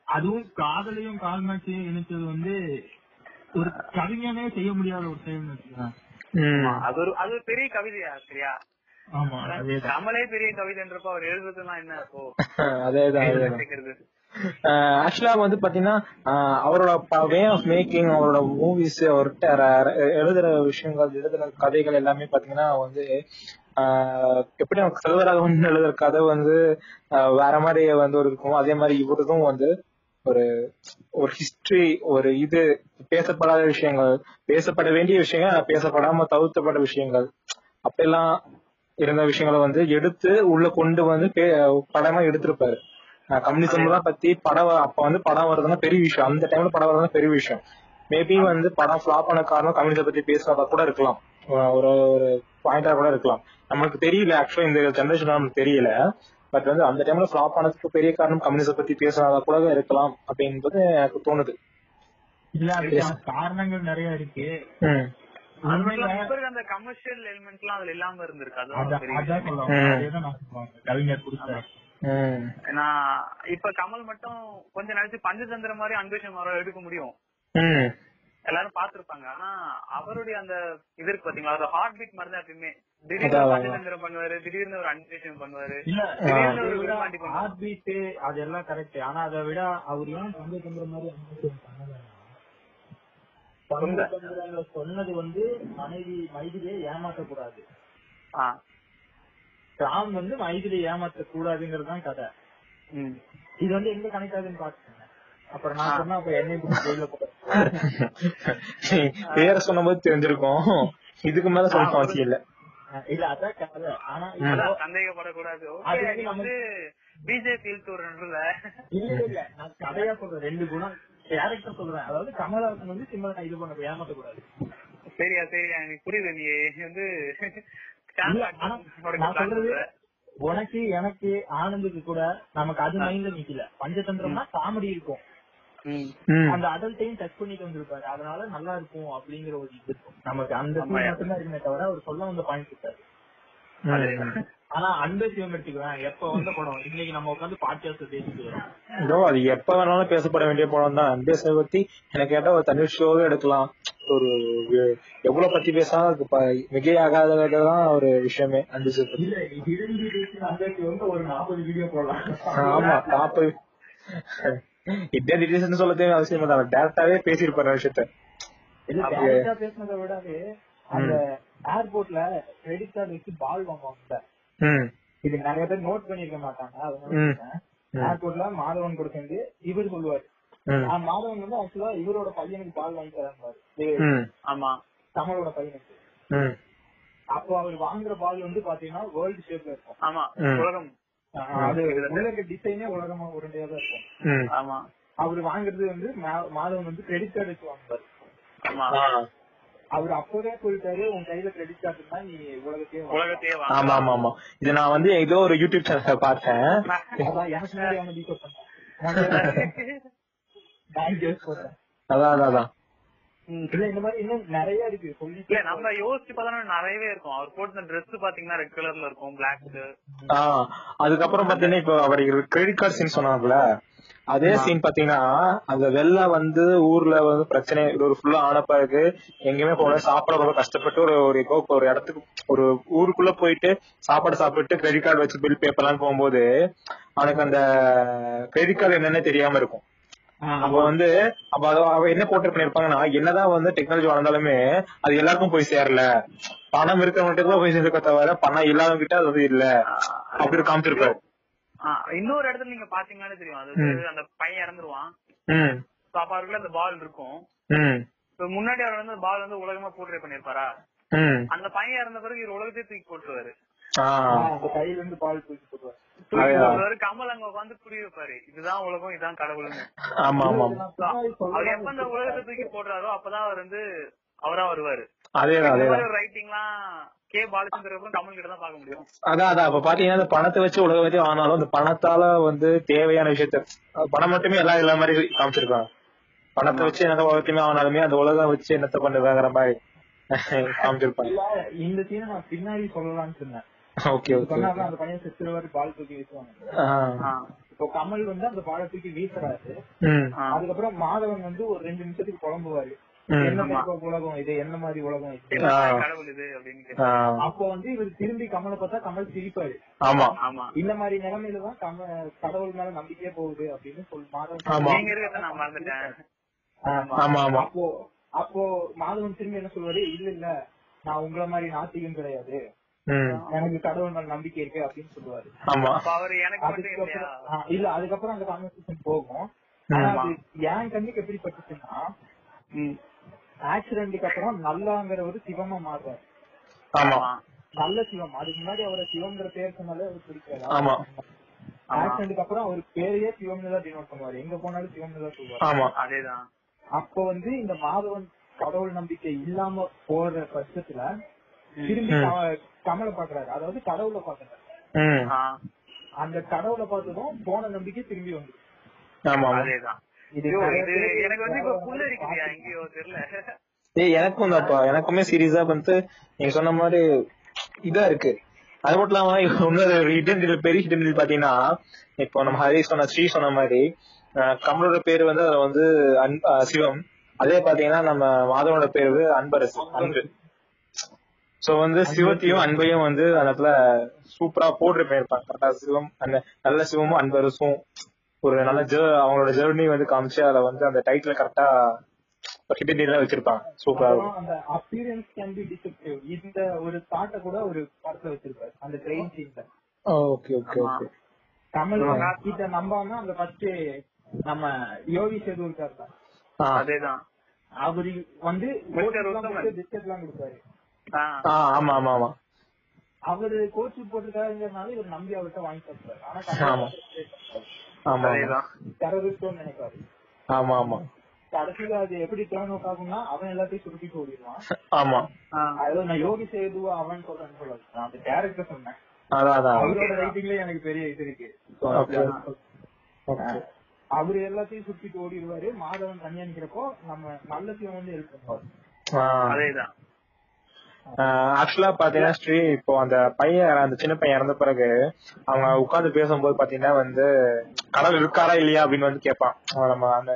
அதுவும் காதலையும் கால்மாட்சியும் இணைச்சது வந்து ஒரு கவிஞனே செய்ய முடியாத ஒரு செயல்னு வச்சுக்கிறேன் ம். அது ஒரு அது பெரிய கவிதையா சரியா? கமலே பெரிய கவிதைன்றப்ப அவர் எழுதுறதுன்னா என்ன <laughs> அதேதான் கேக்குறது ஆக்சுவலா வந்து பாத்தீங்கன்னா ஆஹ் அவரோட வே ஆஃப் மேக்கிங் அவரோட மூவிஸ் அவர்கிட்ட எழுதுற விஷயங்கள் எழுதுற கதைகள் எல்லாமே பாத்தீங்கன்னா வந்து ஆஹ் எப்படி நமக்கு செல்வராகவன் எழுதுற கதை வந்து ஆஹ் வேற மாதிரி வந்து ஒரு இருக்கும். அதே மாதிரி இவரதும் வந்து ஒரு ஒரு ஹிஸ்டரி ஒரு இது பேசப்படாத விஷயங்கள் பேசப்பட வேண்டிய விஷயங்கள் பேசப்படாம தவிர்த்தப்பட்ட விஷயங்கள். அப்படியெல்லாம் இருந்த விஷயங்களை வந்து எடுத்து உள்ள கொண்டு வந்து பே- படமா எடுத்திருப்பாரு. கம்யூனிசம் தான் பத்தி படம் அப்ப வந்து படம் வருதுன்னா பெரிய விஷயம். அந்த டைம்ல படம் வருதுன்னா பெரிய விஷயம். மேபி வந்து படம் ஃபிளாப் ஆன காரணம் கம்யூனிசம் பத்தி பேசாத கூட இருக்கலாம். ஒரு ஒரு பாயிண்டா கூட இருக்கலாம். நமக்கு தெரியல ஆக்சுவலா இந்த ஜெனரேஷன் நமக்கு தெரியல. பட் வந்து அந்த டைம்ல ஃபிளாப் ஆனதுக்கு பெரிய காரணம் கம்யூனிசம் பத்தி பேசாத கூட இருக்கலாம் அப்படின்றது எனக்கு தோணுது. இல்ல அதுக்கான காரணங்கள் நிறைய இருக்கு. அந்த கமர்ஷியல் எலிமெண்ட் எல்லாம் அதுல இல்லாம இருந்திருக்கு. அதான் அதுதான் பெரிய நான். ஏன்னா இப்ப கமல் மட்டும் கொஞ்சம் நினைச்சு பஞ்சதந்திர மாதிரி அன்பேஷன் மரம் எடுக்க முடியும். ம். எல்லாரும் பாத்திருப்பாங்க ஆனா அவருடைய அந்த இது இருக்கு பாத்தீங்களா? அது ஹார்ட் பீட் மாதிரி தான் எப்பயுமே. திடீர்னு. பஞ்சதந்திரம் பண்ணுவாரு திடீர்னு ஒரு அன்பேஷன் பண்ணுவாரு. ஹார்ட் பீட் அதெல்லாம் கரெக்ட் ஆனா அதை விட அவர் ஏன் பஞ்சதந்திர மாதிரி அனுபவிச்சு பண்ணல? சொன்னது வந்து மனைவி மைதிலியை ஏமாற்றக்கூடாது. ஆ. ராம் வந்து மைதிலியை ஏமாற்ற கூடாதுங்கிறது தான் கதை. இது வந்து எங்க கனெக்ட் ஆகுதுன்னு பாத்துக்கோங்க. அப்புறம் நான் சொன்னா அப்ப என்னை ஜெயில போட பேர சொன்னபோது தெரிஞ்சிருக்கும். இதுக்கு மேல சொல்ல அவசியம் இல்ல. இல்ல அதான் கதை. ஆனா சந்தேகப்படக்கூடாது வந்து பிஜேபி இல்ல இல்ல நான் கதையா சொல்றேன். ரெண்டு குணம். கேரக்டர் சொல்றேன். அதாவது கமலஹாசன் வந்து சிம்மனை இது பண்ண ஏமாத்தக்கூடாது. சரியா சரியா. எனக்கு புரியுது. நீ வந்து நான் சொல்றது உனக்கு எனக்கு ஆனந்துக்கு கூட நமக்கு அது மைண்ட்ல நிக்கல. பஞ்சதந்திரம்னா காமெடி இருக்கும். அந்த அடல்ட்டையும் டச் பண்ணிட்டு வந்திருப்பாரு. அதனால நல்லா இருக்கும் அப்படிங்கிற ஒரு இது இருக்கும். நமக்கு அந்த ஆமா. சீன் மட்டும் தான் இருக்குமே தவிர அவர் சொல்ல வந்த பாயிண்ட் இருக்காரு. ஆனா அன்பே சிவம் எடுத்துக்குவேன் எப்ப வந்த படம்? இன்னைக்கு நம்ம உட்காந்து பாட்காஸ்ட் இதோ அது எப்ப வேணாலும் பேசப்பட வேண்டிய படம் தான். அன்பேசை பத்தி எனக்கு கேட்டா ஒரு தனி ஷோவே எடுக்கலாம். ஒரு எவ்வளவு பத்தி பேசினா அதுக்கு ப- மிகையாகாததான் ஒரு விஷயமே அன்பே சிவம் ஒரு நாற்பது வீடியோ போடலாம். ஆமா நாற்பது. இதே டீடைல்ஸ் சொல்ல தேவை அவசியம் இல்லை. டேரக்டாவே பேசியிருப்பாரு விஷயத்த. பேசுனதை விடவே அந்த ஏர்போர்ட்ல கிரெடிட் கார்டு வச்சு பால் வாங்குவாங்க இது நிறைய பேர் நோட் பண்ணிருக்க மாட்டாங்க ஏர்போர்ட்ல மாதவன் கொடுத்தது இவர் சொல்லுவாரு. மாதவன் வந்து ஆக்சுவலா இவரோட பையனுக்கு பால் வாங்கி தராங்க. ஆமா கமலோட பையனுக்கு. அப்போ அவர் வாங்குற பால் வந்து பாத்தீங்கன்னா வேர்ல்டு ஷேப்ல இருக்கும். ஆமா. உலகம். அது இருக்க டிசைனே உலகமா உருண்டையா தான் இருக்கும். ஆமா. அவர் வாங்குறது வந்து மாதவன் வந்து கிரெடிட் கார்டு வச்சு வாங்குவாரு. ஆமா. அவர் அப்பவே சொல்லிட்டாரு உன் கையில கிரெடிட் கார்டு இருந்தா நீ உலகத்தையே. உலகத்தையே ஆமா வாங்க ஆமா ஆமா. இது நான் வந்து ஏதோ ஒரு யூடியூப் சேனல்ல பார்த்தேன். அதான் எனக்கு டீகோட். அதான் அதான், அதான். இல்ல இந்த மாதிரி இன்னும் நிறைய இருக்கு. இல்ல சொல்லிட்டு நம்ம யோசிச்சு பார்த்தோம்னா நிறையவே இருக்கும். அவர் போட்ட Dress பாத்தீங்கன்னா ரெட் கலர்ல இருக்கும் பிளாக் ஆ, அதுக்கப்புறம் பாத்தீங்கன்னா இப்போ அவர் கிரெடிட் கார்டு சீன் சொன்னாங்கல்ல அதே சீன் பாத்தீங்கன்னா அந்த வெள்ள வந்து ஊர்ல வந்து பிரச்சனை ஒரு ஃபுல்லா ஆன பிறகு எங்கேயுமே போல சாப்பிட ரொம்ப கஷ்டப்பட்டு ஒரு ஒரு ஒரு இடத்துக்கு ஒரு ஊருக்குள்ள போயிட்டு சாப்பாடு சாப்பிட்டு கிரெடிட் கார்டு வச்சு பில் பே பண்ணலாம்னு போகும்போது அவனுக்கு அந்த கிரெடிட் கார்டு என்னன்னு தெரியாம இருக்கும். அப்ப வந்து அப்ப அவ என்ன போட்டு பண்ணிருப்பாங்கன்னா என்னதான் வந்து டெக்னாலஜி வளர்ந்தாலுமே அது எல்லாருக்கும் போய் சேரல. பணம் இருக்கிறவங்க தான் போய் சேர்க்க தவிர பணம் இல்லாதவங்க கிட்ட அது இல்ல. அப்படி காமிச்சிருப்பாரு. இன்னொரு இடத்துல நீங்க பாத்தீங்கன்னா தெரியும். அது அந்த பையன் இறந்துருவான். ம். So, அப்ப அவருக்குள்ள அந்த பால் இருக்கும். முன்னாடி அவர் வந்து பால் வந்து உலகமா போர்ட்ரே பண்ணிருப்பாரா ம். அந்த பையன் இறந்த பிறகு இவர் உலகத்தையே தூக்கி போட்டுருவாரு. ஆ. அந்த கையில இருந்து பால் தூக்கி போடுவாரு தூக்கி அதேதான். போட்டுருவாரு. கமல் அங்க உட்காந்து புரிய வைப்பாரு இதுதான் உலகம் இதுதான் கடவுள்னு. அவர் எப்ப அந்த உலகத்தை தூக்கி போடுறாரோ அப்பதான் அவர் வந்து அவரா வருவாரு. அதேதான் இந்த கே பாலச்சந்திர அப்புறம் கமல் கிட்ட தான் பார்க்க முடியும். அதான் அதான். அப்ப பாத்தீங்கன்னா அந்த பணத்தை வச்சு உலகத்தையும் ஆனாலும் அந்த பணத்தால வந்து தேவையான விஷயத்த பணம் மட்டுமே எல்லாம் இல்ல மாதிரி காமிச்சிருக்காங்க. பணத்தை வச்சு எந்த உலகத்தையுமே ஆனாலுமே அந்த உலகம் வச்சு என்னத்த பண்ணுவாங்கிற மாதிரி காமிச்சிருப்பாங்க. இந்த சீனை நான் பின்னாடி சொல்லலாம்னு இருந்தேன் ஓகே அந்த பையன் செத்துருவாரு பால் தூக்கி வீசுவாங்க ஆ. இப்போ கமல் வந்து அந்த பாலை தூக்கி வீசுறாரு. அதுக்கப்புறம் மாதவன் வந்து ஒரு ரெண்டு நிமிஷத்துக்கு. என்ன மாதிரி உலகம் இது என்ன மாதிரி உலகம்? இது என்ன ஆ. கடவுள் இது அப்படின்னு. அப்போ வந்து இவர் திரும்பி கமலை பார்த்தா கமல் சிரிப்பாரு. ஆமா. ஆமா. இந்த மாதிரி நிலைமையில தான் கம கடவுள் மேல நம்பிக்கையே போகுது அப்படின்னு சொல்லி மாதவன் அப்போ அப்போ மாதவன் திரும்பி என்ன சொல்வாரு இல்ல இல்ல நான் உங்கள மாதிரி நாத்திகம் கிடையாது. ம். எனக்கு கடவுள் மேல நம்பிக்கை இருக்கு அப்படின்னு சொல்லுவாரு. இல்ல அதுக்கப்புறம் அந்த கான்வர்சேஷன் போகும். என் கண்ணுக்கு எப்படி பட்டுச்சுன்னா ம். ஆக்சிடென்ட்க்கு அப்புறம் நல்லாங்கிறவர் சிவமா மாறுறாரு. ஆமா. நல்ல சிவம். அதுக்கு முன்னாடி அவரை சிவங்கிற பேர் சொன்னாலே அவர் பிடிக்காது? ஆமா. ஆக்சிடென்ட்க்கு அப்புறம் அவர் பேரையே சிவம்னு தான் டினோட் பண்ணுவாரு. எங்க போனாலும் சிவம்னு தான் சொல்லுவாரு ஆமா. அதேதான். அப்ப வந்து இந்த மாதவன் கடவுள் நம்பிக்கை இல்லாம போற பட்சத்துல திரும்பி கமலை பாக்குறாரு அதாவது கடவுளை பாக்குறாரு ம். ஆ, அந்த கடவுளை பார்த்ததும் போன நம்பிக்கை திரும்பி வந்து ஆமா ஆமா. அதேதான். எனக்கு வந்து இப்ப எங்கேயோ தெரியல. ஏய் எனக்கும் தான்ப்பா எனக்குமே சீரியஸா வந்து நீங்க சொன்ன மாதிரி இதா இருக்கு. அது மட்டும் இல்லாம இன்னொரு ஹிடன் பெரிய ஹிடன் பாத்தீங்கன்னா இப்போ நம்ம ஹரி சொன்ன ஸ்ரீ சொன்ன மாதிரி கமலோட பேரு வந்து அதுல வந்து சிவம். அதே பாத்தீங்கன்னா நம்ம மாதவனோட பேரு வந்து அன்பரசு அன்பு. சோ வந்து சிவத்தையும் அன்பையும் வந்து அந்த இடத்துல சூப்பரா போட்டு பண்ணிருப்பாங்க கரெக்டா சிவம் அந்த நல்ல சிவமும் அன்பரசும் ஒரு நல்ல அவங்களோட ஜெர்னி வந்து காமிச்சு அதை வந்து அந்த டைட்டில் கரெக்டா ஹிடன் வச்சிருப்பாங்க. சூப்பரா இருக்கும். அப்புறம் அந்த can be deceptive. இந்த ஒரு தாட்டை கூட ஒரு படத்துல வச்சிருப்பாரு அந்த ட்ரெயின் சீன்ல ஓகே ஓகே கிட்ட நம்பாம அந்த ஃபர்ஸ்ட் நம்ம யோகி சேது இருக்காரு தான். ஆ. அதேதான். அவரு வந்து எல்லாம் கொடுப்பாரு. ஆமா ஆமா ஆமா. அவரு கோச் போட்டிருக்காருங்கிறதுனால இவர் நம்பி அவர்கிட்ட வாங்கி ஆமா. ஆனா டெரரிஸ்ட்னு நினைப்பாரு. ஆமா ஆமா. கடைசியில அது எப்படி டேர்ன் அவுட் ஆகும்னா அவன் எல்லாத்தையும் ஓடிடுவான். ஆமா. அதாவது நான் யோகி சேதுவா அவன் சொல்றேன்னு சொல்லாது நான் அந்த கேரக்டர் சொன்னேன். அவரோட ரைட்டிங்ல எனக்கு பெரிய இது இருக்கு. அவரு எல்லாத்தையும் சுத்திட்டு ஓடிடுவாரு. மாதவன் தனியா நிக்கிறப்போ நம்ம நல்ல சிவன் வந்து பண்ணுவாரு. அதேதான். ஆக்சுவலா பாத்தீங்கன்னா ஸ்ரீ இப்போ அந்த பையன் அந்த சின்ன பையன் இறந்த பிறகு அவங்க உட்காந்து பேசும்போது பாத்தீங்கன்னா வந்து கடவுள் இருக்காரா இல்லையா அப்படின்னு வந்து கேட்பான். அவன் நம்ம அந்த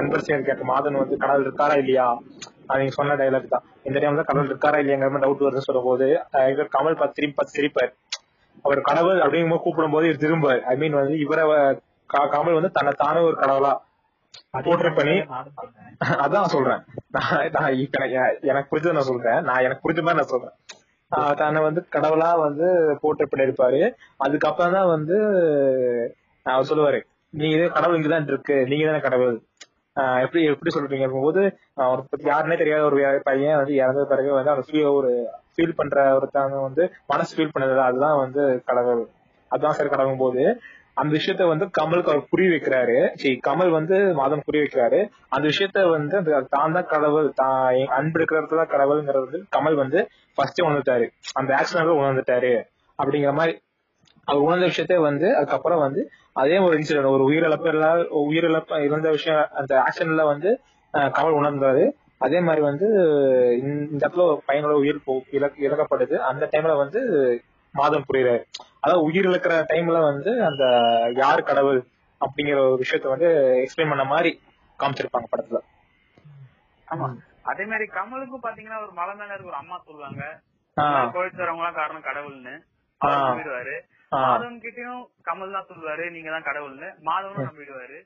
அன்பர் சேர் கேட்க மாதன் வந்து கடவுள் இருக்காரா இல்லையா? நீங்க சொன்ன டைலாக் தான். இந்த டைம் தான் கடவுள் இருக்காரா இல்லையாங்கிற மாதிரி டவுட் வருதுன்னு சொல்லும் போது கமல் பார்த்து திரும்பி பார்த்து சிரிப்பார். அவர் கடவுள் அப்படிங்கும்போது கூப்பிடும் போது திரும்ப ஐ மீன் வந்து இவரை கமல் வந்து தன்னை தானே ஒரு கடவுளா சொன்னேன் அதான் சொல்றேன். நான் எனக்கு- புரிஞ்சதை நான் சொல்றேன். நான் எனக்கு புரிஞ்ச மாதிரி நான் சொல்றேன். தன்னை வந்து கடவுளா வந்து போர்ட்ரேட் பண்ணிருப்பாரு அதுக்கப்புறம் தான் வந்து அவர் சொல்லுவாரு நீங்க இதே கடவுள் இங்கதான் இருக்கு. நீங்க தானே கடவுள். எப்படி எப்படி சொல்றீங்க இருக்கும்போது அவரை பத்தி யாருன்னே தெரியாத ஒரு பையன் வந்து இறந்த பிறகு வந்து அவன் feel ஒரு ஃபீல் பண்ற ஒருத்தவங்க வந்து மனசு ஃபீல் பண்ணது அதுதான் வந்து கடவுள். அதுதான் சார் கடவுள் போது அந்த விஷயத்த வந்து கமலுக்கு அவர் புரிய வைக்கிறாரு. சரி கமல் வந்து மாதம் புரிய வைக்கிறாரு. அந்த விஷயத்த வந்து அந்த தான் தான் கடவுள் தான் அன்பு இருக்கிறது தான் கடவுள்ங்கிறது வந்து கமல் வந்து ஃபர்ஸ்ட் உணர்ந்துட்டாரு. அந்த ஆக்ஷனால உணர்ந்துட்டாரு. அப்படிங்கிற மாதிரி அவர் உணர்ந்த விஷயத்த வந்து அதுக்கப்புறம் வந்து அதே ஒரு இன்சிடென்ட் ஒரு உயிரிழப்பு இல்ல- உயிரிழப்பு இருந்த விஷயம் அந்த ஆக்ஷன்ல வந்து கமல் உணர்ந்தாரு. அதே மாதிரி வந்து இந்த இடத்துல ஒரு பையனோட உயிர் போ- இழக்கப்படுது. அந்த டைம்ல வந்து மாதம் புரியுறாரு. அதாவது உயிர் இழக்கிற டைம்ல வந்து அந்த யார் கடவுள் அப்படிங்கிற ஒரு விஷயத்த வந்து எக்ஸ்பிளைன் பண்ண மாதிரி காமிச்சிருப்பாங்க படத்துல. ஆமா. அதே மாதிரி கமலுக்கும் பாத்தீங்கன்னா ஒரு மலை மேல இருக்க ஒரு அம்மா சொல்லுவாங்க. கோயில் வரவங்க எல்லாம் காரணம் கடவுள்னு. அவர் நம்பிடுவாரு. மாதவன் கிட்டயும் கமல் தான் சொல்லுவாரு நீங்க தான் கடவுள்னு. மாதவனும் நம்பிடுவாரு.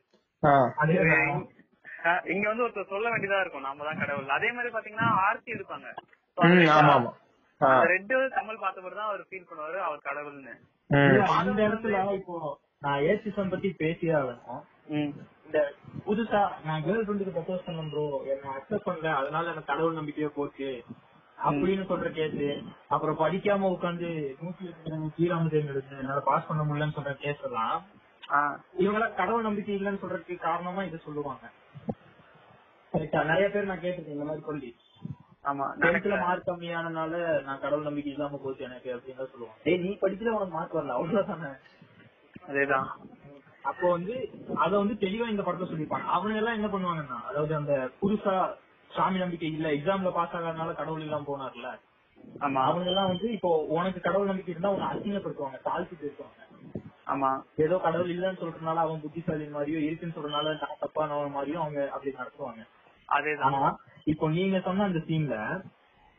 இங்க- வந்து ஒருத்தர் சொல்ல வேண்டியதா இருக்கும். நாம தான் கடவுள். அதே மாதிரி பாத்தீங்கன்னா ஆர்த்தி எடுப்பாங்க ரெட் கமல் பார்த்தபடி தான் அவர் ஃபீல் பண்ணுவாரு அவர் கடவுள்னு. அந்த இடத்துல இப்போ நான் ஏசிசம் பத்தி பேசியே ஆகணும். ம். இந்த புதுசா நான் கேர்ள் ஃப்ரெண்டுக்கு ப்ரப்போஸ் பண்ணேன் ப்ரோ என்ன அக்செப்ட் பண்ணல. அதனால எனக்கு கடவுள் நம்பிக்கையே போச்சு. அப்படின்னு சொல்ற கேஸ் அப்புறம் படிக்காம உட்காந்து நூத்தி எட்டு ஸ்ரீராம ஜெயம் எடுத்து என்னால பாஸ் பண்ண முடியலன்னு சொல்ற கேஸ் எல்லாம். இவங்கள கடவுள் நம்பிக்கை இல்லைன்னு சொல்றதுக்கு காரணமா இதை சொல்லுவாங்க. நிறைய பேர் நான் கேட்டிருக்கேன் இந்த மாதிரி சொல்லி. ஆமா டென்த்ல மார்க் கம்மியானனால நான் கடவுள் நம்பிக்கை இல்லாம போச்சு எனக்கு அப்படின்னு தான் சொல்லுவாங்க. நீ படிக்கல உனக்கு மார்க் வரல அவ்வளவுதானே? அதேதான். அப்போ வந்து அத வந்து தெளிவா இந்த படத்துல சொல்லிருப்பாங்க அவங்க எல்லாம் என்ன பண்ணுவாங்கன்னா அதாவது அந்த புதுசா சாமி நம்பிக்கை இல்ல எக்ஸாம்ல பாஸ் ஆகாதனால கடவுள் இல்லாம போனார்ல. ஆமா. அவங்க எல்லாம் வந்து இப்போ உனக்கு கடவுள் நம்பிக்கை இருந்தா உன்னை அசிங்கப்படுத்துவாங்க தாழ்த்தி பேசுவாங்க ஆமா. ஏதோ கடவுள் இல்லன்னு சொல்றதுனால அவன் புத்திசாலி மாதிரியோ இருக்குன்னு சொல்றதுனால நான் தப்பானவன் மாதிரியும் அவங்க அப்படி நடத்துவாங்க. அதேதான். இப்போ நீங்க சொன்ன அந்த சீன்ல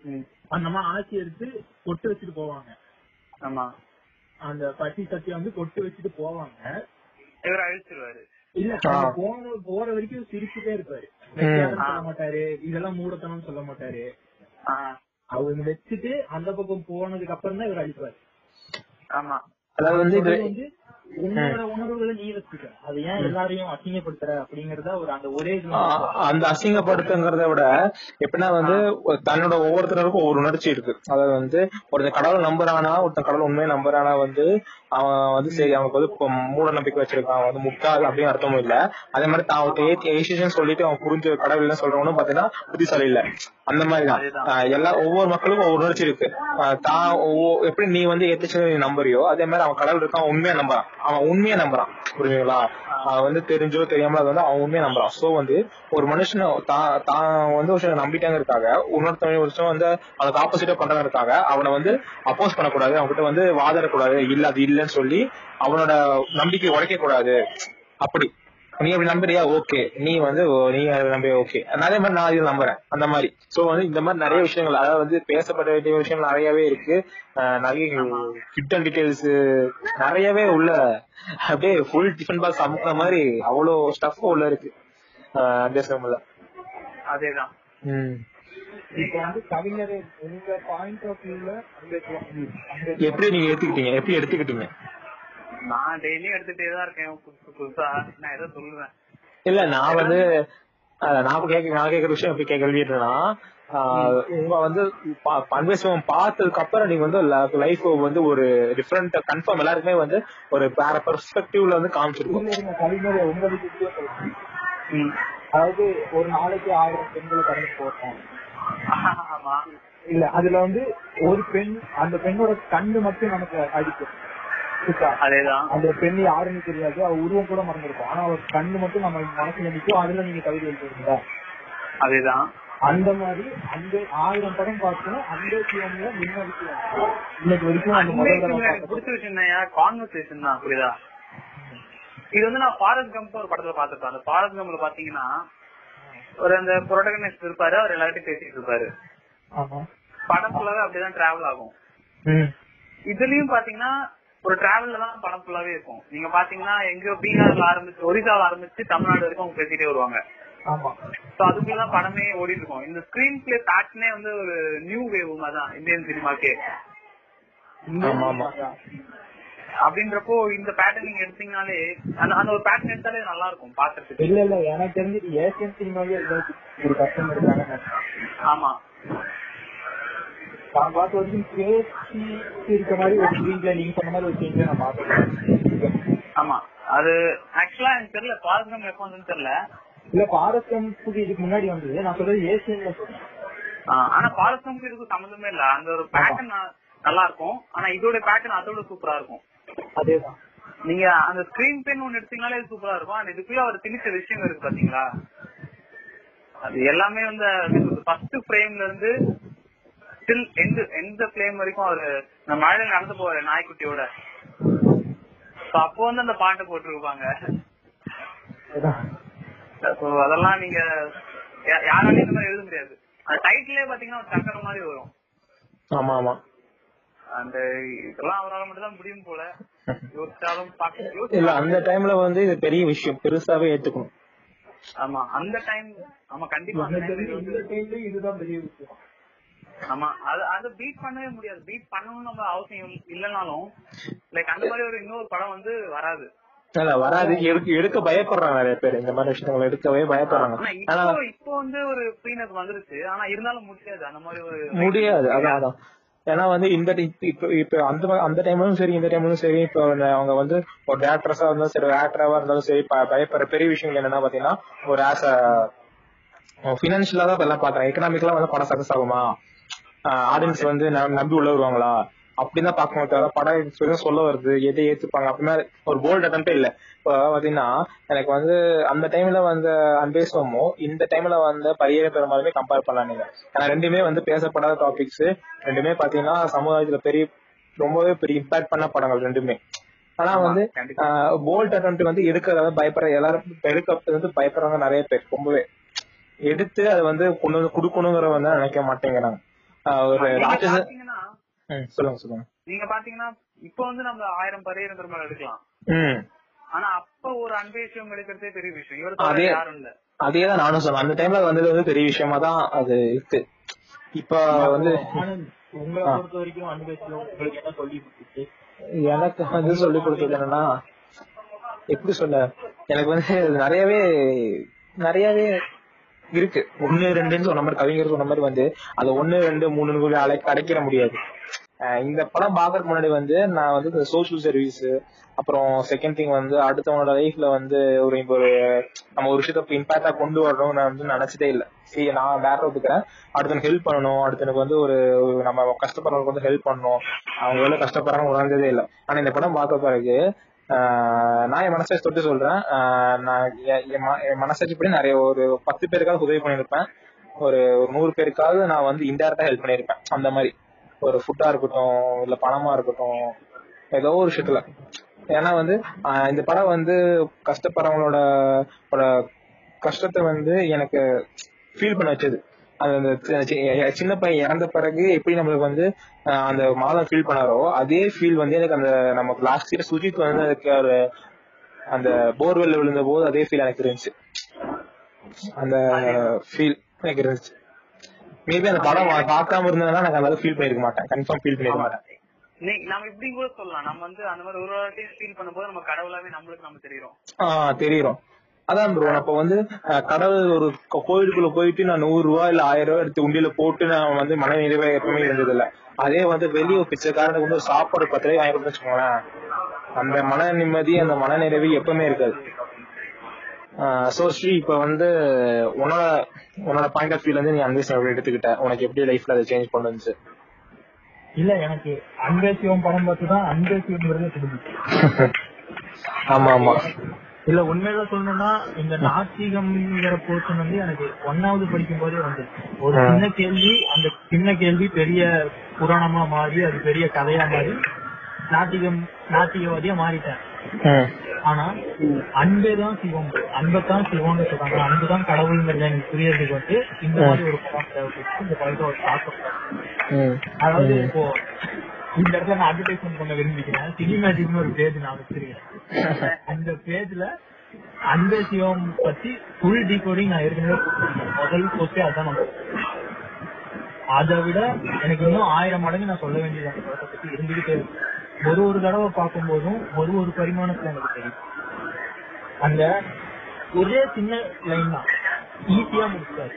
ம். அந்த மாதிரி ஆட்சி எடுத்து கொட்டு வச்சுட்டு போவாங்க. ஆமா அந்த பட்டி சட்டி வந்து கொட்டு வச்சுட்டு போவாங்க. இவர் அழிச்சிருவாரு. இல்ல போன போற வரைக்கும் சிரிச்சுட்டே இருப்பாரு. சொல்ல மாட்டாரு. இதெல்லாம் மூடத்தனம் சொல்ல மாட்டாரு. அவங்க வச்சுட்டு அந்த பக்கம் போனதுக்கு அப்புறம் தான் இவர் அடிப்பாரு ஆமா. அதாவது வந்து உணர்வுகளை நீ வச்சுக்க. அது ஏன் எல்லாரையும் அசிங்கப்படுத்துற அப்படிங்கறத ஒரு அந்த ஒரே அந்த அசிங்கப்படுத்துங்கிறத விட எப்படின்னா வந்து தன்னோட ஒவ்வொருத்தருக்கும் ஒவ்வொரு உணர்ச்சி இருக்கு. அதாவது வந்து ஒருத்தன் கடவுள் நம்புறானா ஒருத்தன் கடவுள் உண்மையை நம்புறானா வந்து அவன் வந்து சரி அவனுக்கு வந்து மூட நம்பிக்கை வச்சிருக்கான் அவன் வந்து முட்டாள் அப்படின்னு அர்த்தமும் இல்ல. அதே மாதிரி தான் ஒருத்தன் ஏசியன் சொல்லிட்டு அவன் புரிஞ்சு கடவுள் சொல்றவனும் பாத்தீங்கன்னா புத்திசாலி இல்ல. அந்த மாதிரிதான். எல்லா ஒவ்வொரு மக்களுக்கும் ஒவ்வொரு உணர்ச்சி இருக்கு. தான் எப்படி நீ வந்து எத்திச்சு நீ நம்புறியோ அதே மாதிரி அவன் கடவுள் இருக்கான் அவன் உண்மையா நம்புறான். அவன் உண்மையா நம்புறான். புரியுங்களா அவன் வந்து தெரிஞ்சோ தெரியாம அது வந்து அவன் உண்மையா நம்புறான். சோ வந்து ஒரு மனுஷன் தான் தான் வந்து ஒரு சில நம்பிட்டாங்க இருக்காங்க இன்னொருத்தவங்க ஒரு வந்து அதுக்கு ஆப்போசிட்டா பண்றாங்க இருக்காங்க அவனை வந்து அப்போஸ் பண்ணக்கூடாது. அவன்கிட்ட வந்து வாதிடக்கூடாது. இல்ல அது இல்லன்னு சொல்லி அவனோட நம்பிக்கை உடைக்க கூடாது அப்படி. நீ அப்படி நம்புறியா? ஓகே நீ வந்து நீ நம்பி ஓகே அதே மாதிரி நான் இதை நம்புறேன். அந்த மாதிரி. சோ வந்து இந்த மாதிரி நிறைய விஷயங்கள் அதாவது வந்து பேசப்பட வேண்டிய விஷயங்கள் நிறையவே இருக்கு. நிறைய ஹிட் அண்ட் டீடைல்ஸ் நிறையவே உள்ள அப்படியே ஃபுல் டிஃபன் பாக்ஸ் அமுக்குற மாதிரி அவ்வளவு ஸ்டஃப் உள்ள இருக்கு. தேசம்ல அதேதான். இப்ப வந்து கவிஞர் உங்க பாயிண்ட் ஆஃப் வியூல எப்படி நீங்க எடுத்துக்கிட்டீங்க எப்படி எடுத்துக்கிட்டீங்க? நான் டெய்லியும் எடுத்துட்டே தான் இருக்கேன் புதுசு புதுசா நான் ஏதோ சொல்லுவேன். இல்ல நான் வந்து நான் கேட்க நான் கேட்கற விஷயம் எப்படி ஆஹ், உங்க வந்து பன்வேசம் பார்த்ததுக்கு அப்புறம் நீங்க வந்து லைஃப் வந்து ஒரு டிஃப்ரெண்ட் கன்ஃபார்ம் எல்லாருக்குமே வந்து ஒரு வேற பெர்ஸ்பெக்டிவ்ல வந்து காமிச்சிருக்கும். அதாவது ஒரு நாளைக்கு ஆயிரம் பெண்களை கடந்து போட்டேன் ஆமா. இல்ல அதுல வந்து ஒரு பெண் அந்த பெண்ணோட கண்ணு மட்டும் நமக்கு அடிக்கும்? அதேதான். அந்த பெண் யாருன்னு தெரியாது. அவ உருவம் கூட மறந்துருக்கும். ஆனா அவ கண்ணு மட்டும் நம்ம மனசுல நிக்கும். அதுல நீங்க கவிதை எழுதுறீங்களா அதேதான். அந்த மாதிரி அந்த ஆயிரம் படம் பார்த்தோம் அந்த சிவன்ல முன்ன விஷயம் இன்னைக்கு வரைக்கும் அந்த பிடிச்ச விஷயம் கான்வர்சேஷன் தான். புரியுதா? இது வந்து நான் ஃபாரஸ்ட் கம்ப் ஒரு படத்துல பாத்துருப்பேன் அந்த ஃபாரஸ்ட் கம்ப்ல பாத்தீங்கன்னா ஒரு அந்த புரோட்டகனிஸ்ட் இருப்பாரு. அவர் எல்லார்ட்டையும் பேசிட்டு இருப்பாரு. ஆமா. படம் ஃபுல்லாவே அப்படிதான் டிராவல் ஆகும். இதுலயும் பாத்தீங்கன்னா ஒரு டிராவல்ல தான் படம் ஃபுல்லாவே இருக்கும். நீங்க பாத்தீங்கன்னா எங்க பீகார்ல ஆரம்பிச்சு ஒரிசால ஆரம்பிச்சு தமிழ்நாடு வரைக்கும் அவங்க பேசிட்டே வருவாங்க. ஆமா. சோ அதுக்குள்ளதான் படமே ஓடிட்டு இருக்கும். இந்த ஸ்கிரீன் பிளே பேட்டர்னே வந்து ஒரு நியூ வேவ் தான் இந்தியன் சினிமாக்கே அப்படின்றப்போ இந்த பேட்டர்ன் நீங்க எடுத்தீங்கனாலே அந்த அந்த ஒரு பேட்டர்ன் எடுத்தாலே நல்லா இருக்கும் பாக்குறதுக்கு. இல்ல இல்ல எனக்கு தெரிஞ்சு ஏசியன் சினிமாவே ஒரு கஷ்டம் இருக்காங்க ஆமா. நான் பார்த்த வரைக்கும் பேசி இருக்க மாதிரி ஒரு ஸ்கிரீன்ல நீங்க சொன்ன மாதிரி ஒரு சீன்ல நான் பார்த்தேன் ஆமா. அது ஆக்சுவலா எனக்கு தெரியல. பாரதம் எப்போ வந்து தெரியல. இல்ல பாரஸ்கம்க்கு இதுக்கு முன்னாடி வந்தது. நான் சொல்றது ஏசியன்ல சொல்றேன். ஆனா பாரதமுக்கு இதுக்கு சம்மந்தமே இல்ல. அந்த ஒரு பேட்டர்ன் நல்லா இருக்கும் ஆனா இதோட பேட்டர்ன் அதோட சூப்பரா இருக்கும். அதேதான். நீங்க அந்த ஸ்கிரீன் பென் ஒன்னு எடுத்தீங்கனாலே சூப்பரா இருக்கும். ஆனா இதுக்குள்ள அவர் திணிச்ச விஷயங்கள் இருக்கு பாத்தீங்களா? அது எல்லாமே வந்து ஃபர்ஸ்ட் ஃப்ரேம்ல இருந்து ஸ்டில் எந்த எந்த ஃப்ரேம் வரைக்கும் அவரு இந்த மழையில நடந்து போற நாய்க்குட்டியோட. அப்போ வந்து அந்த பாட்டு போட்டிருப்பாங்க. அதெல்லாம் நீங்க யாராலையும் இந்த மாதிரி எழுத முடியாது. அந்த டைட்டிலே பாத்தீங்கன்னா ஒரு சக்கர மாதிரி வரும். ஆமா ஆமா அந்த இதெல்லாம் அவரால் மட்டும் தான் முடியும் போல. யோசிச்சாலும் பாக்க இல்ல அந்த டைம்ல வந்து இது பெரிய விஷயம். பெருசாவே ஏத்துக்கணும். ஆமா அந்த டைம் ஆமா கண்டிப்பா இதுதான் பெரிய விஷயம். ஆமா. அது அது பீட் பண்ணவே முடியாது. பீட் பண்ணணும்னு நம்ம அவசியம் இல்லைனாலும் லைக் அந்த மாதிரி ஒரு இன்னொரு படம் வந்து வராது. வராது. எடுக்க எடுக்க பயப்படுறாங்க நிறைய பேர். இந்த மாதிரி விஷயங்களை எடுக்கவே பயப்படுறாங்க. இப்போ வந்து ஒரு ஃப்ரீனஸ் வந்துருச்சு. ஆனா இருந்தாலும் முடியாது. அந்த மாதிரி ஒரு முடியாது. அதான் ஏன்னா வந்து இந்த இப்ப இப்ப அந்த அந்த டைம்லும் சரி இந்த டைம்லும் சரி. இப்ப அவங்க வந்து ஒரு டேரக்டர்ஸா இருந்தாலும் சரி ஆக்டராவா இருந்தாலும் சரி பயப்படுற பெரிய விஷயம் என்னன்னா பாத்தீங்கன்னா ஒரு ஆஸ் பினான்சியலா தான் எல்லாம் பாக்குறாங்க எக்கனாமிக்கலா வந்து படம் சக்சஸ் ஆகுமா? ஆடியன்ஸ் வந்து நம்பி உள்ள வருவாங்களா? அப்படின்னு தான் பார்க்கணும் தவிர படம் சொல்ல வருது எதை ஏத்துப்பாங்க அப்படின்னா ஒரு போல்ட் அட்டம்பே இல்ல. இப்போ பாத்தீங்கன்னா எனக்கு வந்து அந்த டைம்ல வந்த அன்பேசமோ இந்த டைம்ல வந்த பரியேற பெருமாளுமே கம்பேர் பண்ணலாம் நீங்க. ஏன்னா ரெண்டுமே வந்து பேசப்படாத டாபிக்ஸ் ரெண்டுமே பாத்தீங்கன்னா சமுதாயத்துல பெரிய ரொம்பவே பெரிய இம்பாக்ட் பண்ண படங்கள் ரெண்டுமே. ஆனா வந்து. போல்ட் அட்டம் வந்து எடுக்கிறத பயப்படுற எல்லாரும் இப்ப எடுக்க வந்து பயப்படுறவங்க நிறைய பேர் ரொம்பவே. எடுத்து அதை வந்து கொண்டு வந்து கொடுக்கணுங்கிற வந்து நினைக்க மாட்டேங்கிறாங்க. ஒரு ராட்சச சொல்லுங்க சொல்லுங்க. நீங்க பாத்தீங்கன்னா இப்போ வந்து நம்ம ஆயிரம் பரியேற பெருமாள் எடுக்கலாம். ம். ஆனா அப்ப ஒரு அன்பு விஷயம் எடுக்கிறதே பெரிய விஷயம். இவர் அதே- தவிர யாரும் இல்ல. அதேதான் நானும் சொன்னேன். அந்த டைம்ல வந்தது வந்து பெரிய விஷயமா தான் அது இருக்கு. இப்ப வந்து உங்களை பொறுத்த வரைக்கும் அன்பேசியம் உங்களுக்கு என்ன சொல்லி கொடுத்துச்சு. எனக்கு வந்து சொல்லி கொடுத்தது என்னன்னா எப்படி சொல்ல எனக்கு வந்து நிறையவே நிறையவே இருக்கு. ஒன்னு ரெண்டுன்னு சொன்ன மாதிரி கவிஞர் சொன்ன மாதிரி வந்து அது ஒண்ணு ரெண்டு மூணுன்னு கூட அடைக்கிற முடியாது. இந்த படம் பாக்குறதுக்கு முன்னாடி வந்து நான் வந்து இந்த சோசியல் சர்வீஸ் அப்புறம் செகண்ட் திங் வந்து அடுத்தவனோட லைஃப்ல வந்து ஒரு ஒரு நம்ம ஒரு விஷயத்த இம்பாக்டா கொண்டு வரணும் நான் வந்து நினைச்சதே இல்ல. சரி நான் வேற ஒத்துக்கிறேன். அடுத்தவனுக்கு ஹெல்ப் பண்ணணும். அடுத்தவனுக்கு வந்து ஒரு நம்ம கஷ்டப்படுறவங்களுக்கு வந்து ஹெல்ப் பண்ணணும். அவங்க எவ்வளவு கஷ்டப்படுறாங்க உணர்ந்ததே இல்ல. ஆனா இந்த படம் பார்த்த பிறகு நான் என் மனசாட்சி தொட்டு சொல்றேன். நான் என் ம- என் மனசாட்சிப்படி நிறைய ஒரு பத்து பேருக்காவது உதவி பண்ணியிருப்பேன். ஒரு ஒரு நூறு பேருக்காவது நான் வந்து இன்டெரக்டா ஹெல்ப் பண்ணியிருப்பேன். அந்த மாதிரி. ஒரு ஃபுட்டா இருக்கட்டும் இல்ல பணமா இருக்கட்டும் ஏதோ ஒரு விஷயத்துல. ஏன்னா வந்து இந்த படம் வந்து கஷ்டப்படுறவங்களோட கஷ்டத்தை வந்து எனக்கு ஃபீல் பண்ண வச்சது. அந்த சின்ன பையன் இறந்த பிறகு எப்படி நம்மளுக்கு வந்து அந்த மாதம் ஃபீல் பண்ணாரோ அதே ஃபீல் வந்து எனக்கு அந்த நமக்கு லாஸ்ட் இயர் சுஜித் வந்து அதுக்கு ஒரு அந்த போர்வெல்ல விழுந்த போது அதே ஃபீல் எனக்கு இருந்துச்சு. அந்த ஃபீல் எனக்கு இருந்துச்சு. மேபி அந்த படம் பார்க்காம இருந்ததுன்னா எனக்கு அந்த ஃபீல் பண்ணிருக்க மாட்டேன். கன்ஃபார்ம் ஃபீல் பண்ணிருக்க மாட்டேன். நம்ம இப்படி கூட சொல்லலாம். நம்ம வந்து அந்த மாதிரி ஒரு வாட்டி ஃபீல் பண்ணும்போது நம்ம கடவுளாவே நம்மளுக்கு நம்ம தெரியும் ஆஹ் தெரியும் அதான் ப்ரோ அப்ப வந்து கடவுள் ஒரு கோயிலுக்குள்ள போயிட்டு நான் நூறு ரூபாய் இல்ல ஆயிரம் ரூபாய் எடுத்து உண்டியில போட்டு நான் வந்து மன நிறைவே எப்பவுமே இருந்தது இல்ல அதே வந்து வெளியே பிச்சைக்காரனுக்கு வந்து ஒரு சாப்பாடு பத்து ரூபாய் வாங்கி வச்சுக்கோங்களேன். அந்த மன நிம்மதி அந்த மன நிறைவு எப்பவுமே இருக்காது. சோ ஸ்ரீ இப்ப வந்து உன்னோட உன்னோட பாயிண்ட் ஆஃப் வியூல இருந்து நீ எப்படி எடுத்துக்கிட்ட. உனக்கு எப்படி லைஃப்ல அதை சேஞ்ச் வந்துச்சு இல்ல எனக்கு அன்பேசியம் படம் பார்த்து தான் அன்பேசியம்ங்கிறதே <laughs> ஆமா ஆமா. இல்ல உண்மையில சொல்லணும்னா இந்த நாத்திகம்ங்கிற போர்ஷன் வந்து எனக்கு ஒன்னாவது படிக்கும் போதே வந்து ஒரு. சின்ன கேள்வி அந்த சின்ன கேள்வி பெரிய புராணமா மாறி அது பெரிய கதையா மாறி நாத்திகம் நாத்திகவாதியா மாறிட்டேன். ஆனா அன்பே தான் சிவம். அன்பைத்தான் சிவம்னு சொல்றாங்க. அன்புதான் கடவுள்ங்கிறது எனக்கு புரியறதுக்கு வந்து இந்த மாதிரி ஒரு படம் தேவைப்பட்டு இந்த படத்தை ஒரு தாக்கம். அதாவது இப்போ இந்த இடத்துல நான் அட்வர்டைஸ்மெண்ட் பண்ண விரும்பிக்கிறேன் சினிமேட்டிக்னு ஒரு பேஜ் நான் வச்சிருக்கேன். அந்த பேஜ்ல அந்த சிவம் பத்தி ஃபுல் டீகோடிங் நான் ஏற்கனவே முதல் போஸ்டே அதான் நான் அதை விட எனக்கு இன்னும் ஆயிரம் மடங்கு நான் சொல்ல வேண்டியது அந்த படத்தை பத்தி இருந்துகிட்டே இருக்கு. ஒரு ஒரு தடவை பார்க்கும்போதும் ஒரு ஒரு பரிமாணத்துல எனக்கு தெரியும். அந்த ஒரே சின்ன லைன் தான். ஈஸியா முடிச்சாரு.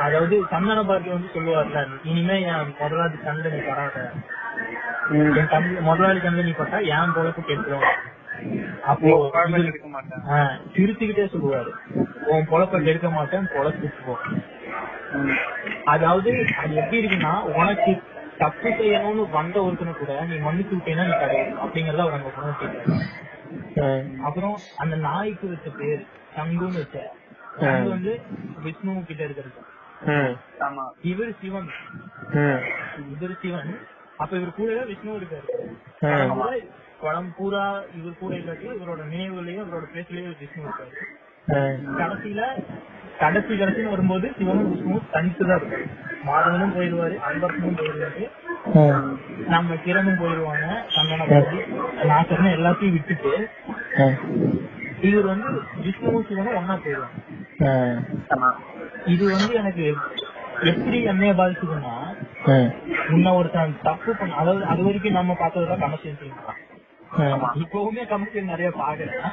அதாவது சந்தன பாரதி வந்து சொல்லுவார்ல இனிமே என் முதலாளி கண்ணில் நீ படாத. என் கண் முதலாளி கண்ணில் நீ பட்டா என் பொழப்பு கெட்டுரும் எடுக்க சிரிச்சுக்கிட்டே சொல்லுவாரு. உன் பொழப்ப கெடுக்க மாட்டேன் பொழச்சிட்டு போ. அதாவது அது எப்படி இருக்குன்னா உனக்கு தப்பு செய்யணும்னு வந்த ஒருத்தனை கூட நீ மன்னிச்சு விட்டேன்னா நீ கடவுள் அப்படிங்கறத அவர் அங்க உணர்த்திட்டாரு அப்புறம் அந்த நாய்க்கு வச்ச பேர் சங்குன்னு வச்ச. சங்கு வந்து விஷ்ணு கிட்ட இருக்கிறது. ஆமா. இவர் சிவன். இவர் சிவன். அப்ப இவர் கூடவே விஷ்ணு இருக்காரு. படம் பூரா- இவர் கூட இல்லாட்டியும் இவரோட நினைவுகளையும் இவரோட பேச்சுலயும் விஷ்ணு இருக்காரு கடைசியில கடைசி கடைசின்னு வரும்போது சிவனும் விஷ்ணுவும் தனித்து தான் இருக்காரு மாதவனும் போயிடுவாரு அன்பரசனும் போயிடுவாரு. நம்ம கிரணும் போயிடுவாங்க பாரதி நாசர்னு எல்லாத்தையும் விட்டுட்டு இவர் வந்து விஷ்ணுவும் சிவனும் ஒன்னா போயிடுவாங்க. இது வந்து எனக்கு எப்படி என்னைய பாதிச்சதுன்னா முன்ன ஒருத்தன் தப்பு பண்ண அதாவது அது வரைக்கும் நம்ம பார்த்ததுதான் கமர்ஷியல் இப்பவுமே கமர்ஷியல் நிறைய பாக்குறேன்.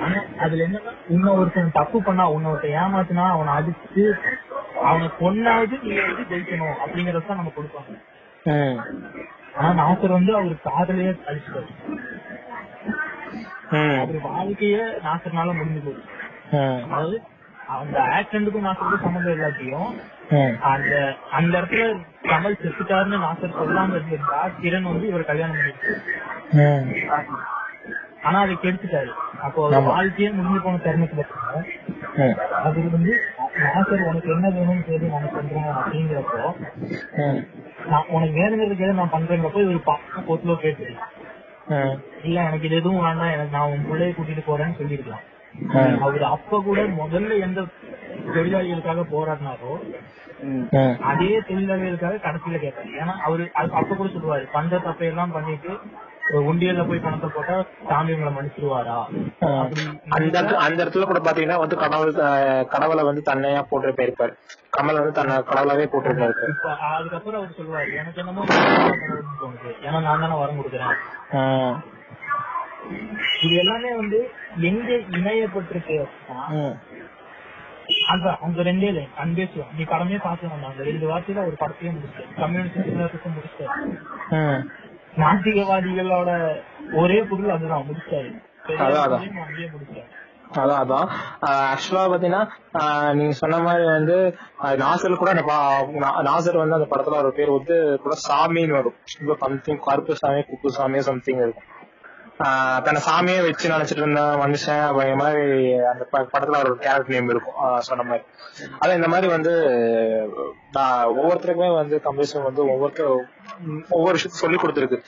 ஆனா அதுல என்னன்னா இன்னும் ஒருத்தன் தப்பு பண்ணா ஒருத்தன் ஏமாத்துனா அவனை அடிச்சு அவனை கொன்னாவது நீ வந்து ஜெயிக்கணும் அப்படிங்கறத நம்ம கொடுப்பாங்க. ஆனா நாசர் வந்து அவர் காதலையே அழிச்சிட்டாரு. அவர் வாழ்க்கையே நாசர்னால முடிஞ்சு ம். அதாவது அந்த ஆக்சிடென்ட்டுக்கும் நாசருக்கும் சம்மந்தம் இல்லாட்டியும் ம் அந்த அந்த இடத்துல கமல் செத்துட்டாருன்னு நாசர் சொல்லாம இருந்திருந்தா கிரண் வந்து இவர் கல்யாணம் பண்ணிருக்காரு ம். ஆனா அதை கெடுத்துட்டாரு. அப்போ. வாழ்க்கையே முடிஞ்சு போன தருணத்துல அது வந்து நாசர் உனக்கு என்ன வேணும்னு சொல்லி நான் பண்றேன் அப்படிங்கிறப்போ நான் உனக்கு வேணுங்கிறதுக்கு நான் பண்றேங்கிறப்போ இவர் பக்கம் பொத்துல கேட்டு இல்ல எனக்கு இது எதுவும் வேண்டாம். எனக்கு நான் உன் பிள்ளைய கூட்டிட்டு போறேன்னு சொல்லிருக்கலாம். அவர் அப்ப கூட முதல்ல எந்த தொழிலாளிகளுக்காக போராடினாரோ அதே தொழிலாளிகளுக்காக கடைசியில கேட்டாரு. ஏன்னா அவரு அப்ப கூட சொல்லுவாரு பண்ற தப்பையெல்லாம் பண்ணிட்டு உண்டியல்ல போய் பணத்தை போட்டா சாமி உங்களை மன்னிச்சிருவாரா? அந்த இடத்துல அந்த இடத்துல கூட பாத்தீங்கன்னா வந்து கடவுள் கடவுளை வந்து தன்னையா போட்டு போயிருப்பாரு கமல் வந்து தன்னை கடவுளாவே போட்டு போயிருப்பாரு இப்ப அதுக்கப்புறம் அவர் சொல்லுவாரு எனக்கு என்னமோ ஏன்னா நான் தானே வரம் கொடுக்குறேன். இது எல்லாமே வந்து எங்க இணையப்பட்டிருக்கு ம் அந்த ரெண்டே லைன் அன்பே சிவம் நீ படமே பார்க்கணும் அந்த ரெண்டு வார்த்தையில ஒரு படத்தையே முடிச்சிட்டாரு கம்யூனிஸ்ட் முடிச்சிட்டாரு ம் நாத்திகவாதிகளோட ஒரே பொருள் அதுதான் முடிச்சாரு. அதான், அதான். அங்கேயே முடிச்சாரு. அதான் அதான். ஆக்சுவலா பாத்தீங்கன்னா நீங்க சொன்ன மாதிரி வந்து நாசர் கூட அந்த நாசர் வந்து அந்த படத்துல ஒரு பேர் வந்து கூட சாமின்னு வரும். சம்திங் கருப்பு சாமி குப்பு சாமி சம்திங் இருக்கும். தன்னை சாமியே வச்சு நினைச்சிட்டு இருந்த மனுஷன் அப்படிங்கிற மாதிரி அந்த படத்துல ஒரு கேரக்டர் நேம் இருக்கும். சொன்ன மாதிரி. அது இந்த மாதிரி வந்து ஒவ்வொருத்தருக்குமே வந்து கம்பேஷன் வந்து ஒவ்வொருத்தர் ஒவ்வொரு விஷயத்த சொல்லி கொடுத்துருக்கு.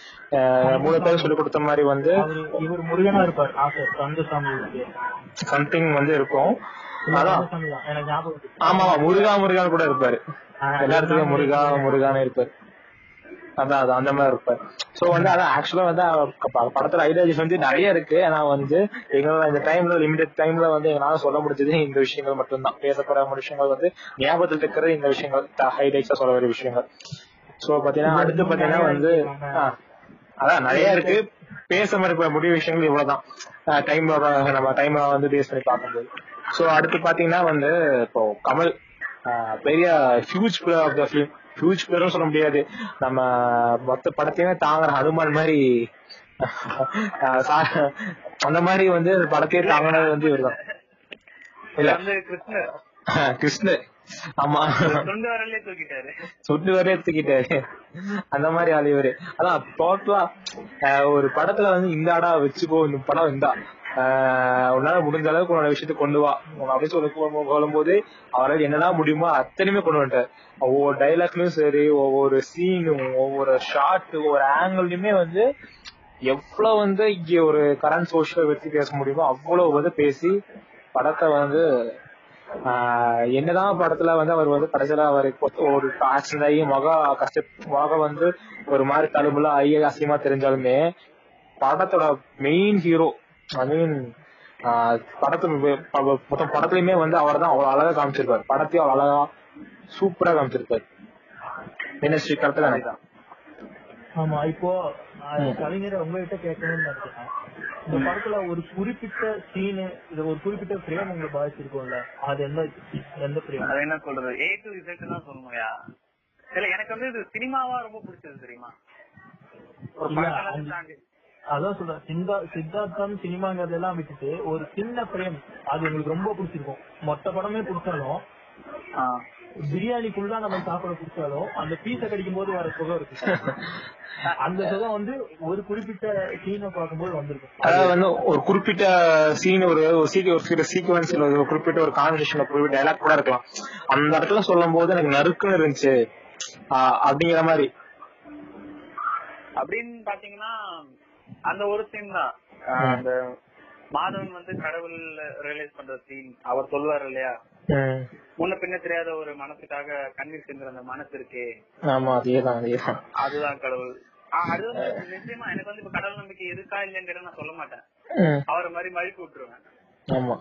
மூணு பேர் சொல்லி கொடுத்த மாதிரி வந்து இவர் முருகனா இருப்பார். கந்தசாமி. சம்திங் வந்து இருக்கும். அதான். ஆமா ஆமா, முருகா முருகான்னு கூட இருப்பாரு. எல்லா இடத்துலயும் முருகா முருகான்னு இருப்பாரு. அதான் அதான் அந்த மாதிரி இருப்பாரு. சோ வந்து அதான் ஆக்சுவலா வந்து படத்துல ஐடியாலஜிஸ் வந்து நிறைய இருக்கு. ஆனா வந்து எங்களால இந்த டைம்ல லிமிடெட் டைம்ல வந்து எங்களால சொல்ல முடிஞ்சது இந்த விஷயங்கள் மட்டும்தான். பேசப்பட விஷயங்கள் வந்து ஞாபகத்தில் இருக்கிற இந்த விஷயங்கள் ஹைலைட்ஸா சொல்ல வேண்டிய விஷயங்கள். சோ பாத்தீங்கன்னா அடுத்து பாத்தீங்கன்னா வந்து அதான் நிறைய இருக்கு. பேச மாதிரி முடிய விஷயங்கள் இவ்வளவுதான். டைம் நம்ம டைம் வந்து பேஸ் பண்ணி பார்க்கும்போது. சோ அடுத்து பாத்தீங்கன்னா வந்து இப்போ கமல் ஆஹ் பெரிய huge player of the film huge பிளேயரும் சொல்ல முடியாது. நம்ம மொத்த படத்தையுமே தாங்குற ஹனுமான் மாதிரி அந்த மாதிரி வந்து படத்தையே தாங்கினது வந்து இவர்தான். இல்ல வந்து கிருஷ்ணர். கிருஷ்ணர். ஆமா. தொண்டு வரலே தூக்கிட்டாரு. சொட்டு வரையே எடுத்துக்கிட்டாரு அந்த மாதிரி ஆள் இவரு. அதான் டோட்டலா ஒரு படத்துல வந்து இந்த ஆடா வச்சுக்கோ இந்த படம் இந்தா. உன்னால முடிஞ்ச அளவுக்கு உன்னோட விஷயத்த கொண்டு வா. அப்படின்னு சொல்லி சொல்லும் போது அவரால் என்னெல்லாம் முடியுமோ அத்தனையுமே கொண்டு வந்துட்டார். ஒவ்வொரு டைலாக்லயும் சரி ஒவ்வொரு சீனும் ஒவ்வொரு ஷாட் ஒவ்வொரு ஆங்கிள்லயுமே வந்து எவ்வளவு வந்து இங்க ஒரு கரண்ட் சோஷியல் பத்தி பேச முடியுமோ அவ்வளவு வந்து பேசி படத்தை வந்து என்னதான் படத்துல வந்து அவர் வந்து கடைசியில அவர் ஒரு ஆக்சிடென்ட் ஆகி முக கஷ்ட முக வந்து ஒரு மாதிரி தழும்புல ஐய அசியமா தெரிஞ்சாலுமே படத்தோட மெயின் ஹீரோ ஐ மீன் படத்து மொத்தம் படத்துலயுமே வந்து அவர் தான் அவ்வளவு அழகா காமிச்சிருப்பாரு. படத்தையும் அவ்வளவு அழகா சூப்பரா காமிச்சிருப்பாரு. மினிஸ்ட்ரி கரெக்டா நினைக்கிறேன் ஆமா இப்போ அது கவிஞரை உங்ககிட்ட கேட்கணும்னு நினைக்கிறேன். இந்த படத்துல ஒரு குறிப்பிட்ட சீனு இது ஒரு குறிப்பிட்ட ஃப்ரேம் உங்களை பாதிச்சிருக்கும்ல? அது எந்த எந்த ஃப்ரேம் அது என்ன சொல்றது? ஏ டு இசட் தான் சொல்லணும்யா இல்ல எனக்கு வந்து இது சினிமாவா ரொம்ப பிடிச்சது தெரியுமா? அதான் சொல்றேன். சிந்தா சித்தார்த்தம் சினிமாங்கிறதெல்லாம் விட்டுட்டு ஒரு சின்ன ஃப்ரேம் அது உங்களுக்கு ரொம்ப பிடிச்சிருக்கும். மொத்த படமே பிடிச்சாலும் ஆ. பிரியாணி ஃபுல்லா நம்ம சாப்பிட பிடிச்சாலும் அந்த பீஸ கடிக்கும் போது வர சுகம் இருக்கு. அந்த சுகம் வந்து ஒரு குறிப்பிட்ட சீனை பார்க்கும்போது வந்திருக்கும். அதாவது வந்து ஒரு குறிப்பிட்ட சீன் ஒரு ஒரு சில சீக்வன்ஸ் ஒரு குறிப்பிட்ட ஒரு கான்வர்சேஷன் குறிப்பிட்ட டைலாக் கூட இருக்கலாம். அந்த இடத்துல சொல்லும் போது எனக்கு நறுக்குன்னு இருந்துச்சு. ஆஹ் அப்படிங்கிற மாதிரி. அப்படின்னு பாத்தீங்கன்னா அந்த ஒரு சீன் தான். ஆஹ் அந்த மாதவன் வந்து கடவுள் ரியலைஸ் பண்ற சீன் அவர் சொல்லுவார் இல்லையா. முன்ன பின்ன தெரியாத ஒரு மனசுக்காக கண்ணீர் சிந்துற அந்த மனசு இருக்கே. ஆமா அதேதான் அதேதான். அதுதான் கடவுள். ஆஹ் அது வந்து நிச்சயமா எனக்கு வந்து இப்ப கடவுள் நம்பிக்கை இருக்கா இல்லைங்கிறத நான் சொல்ல மாட்டேன். அவரை மாதிரி மழுப்பி விட்டுருவேன். ஆமா.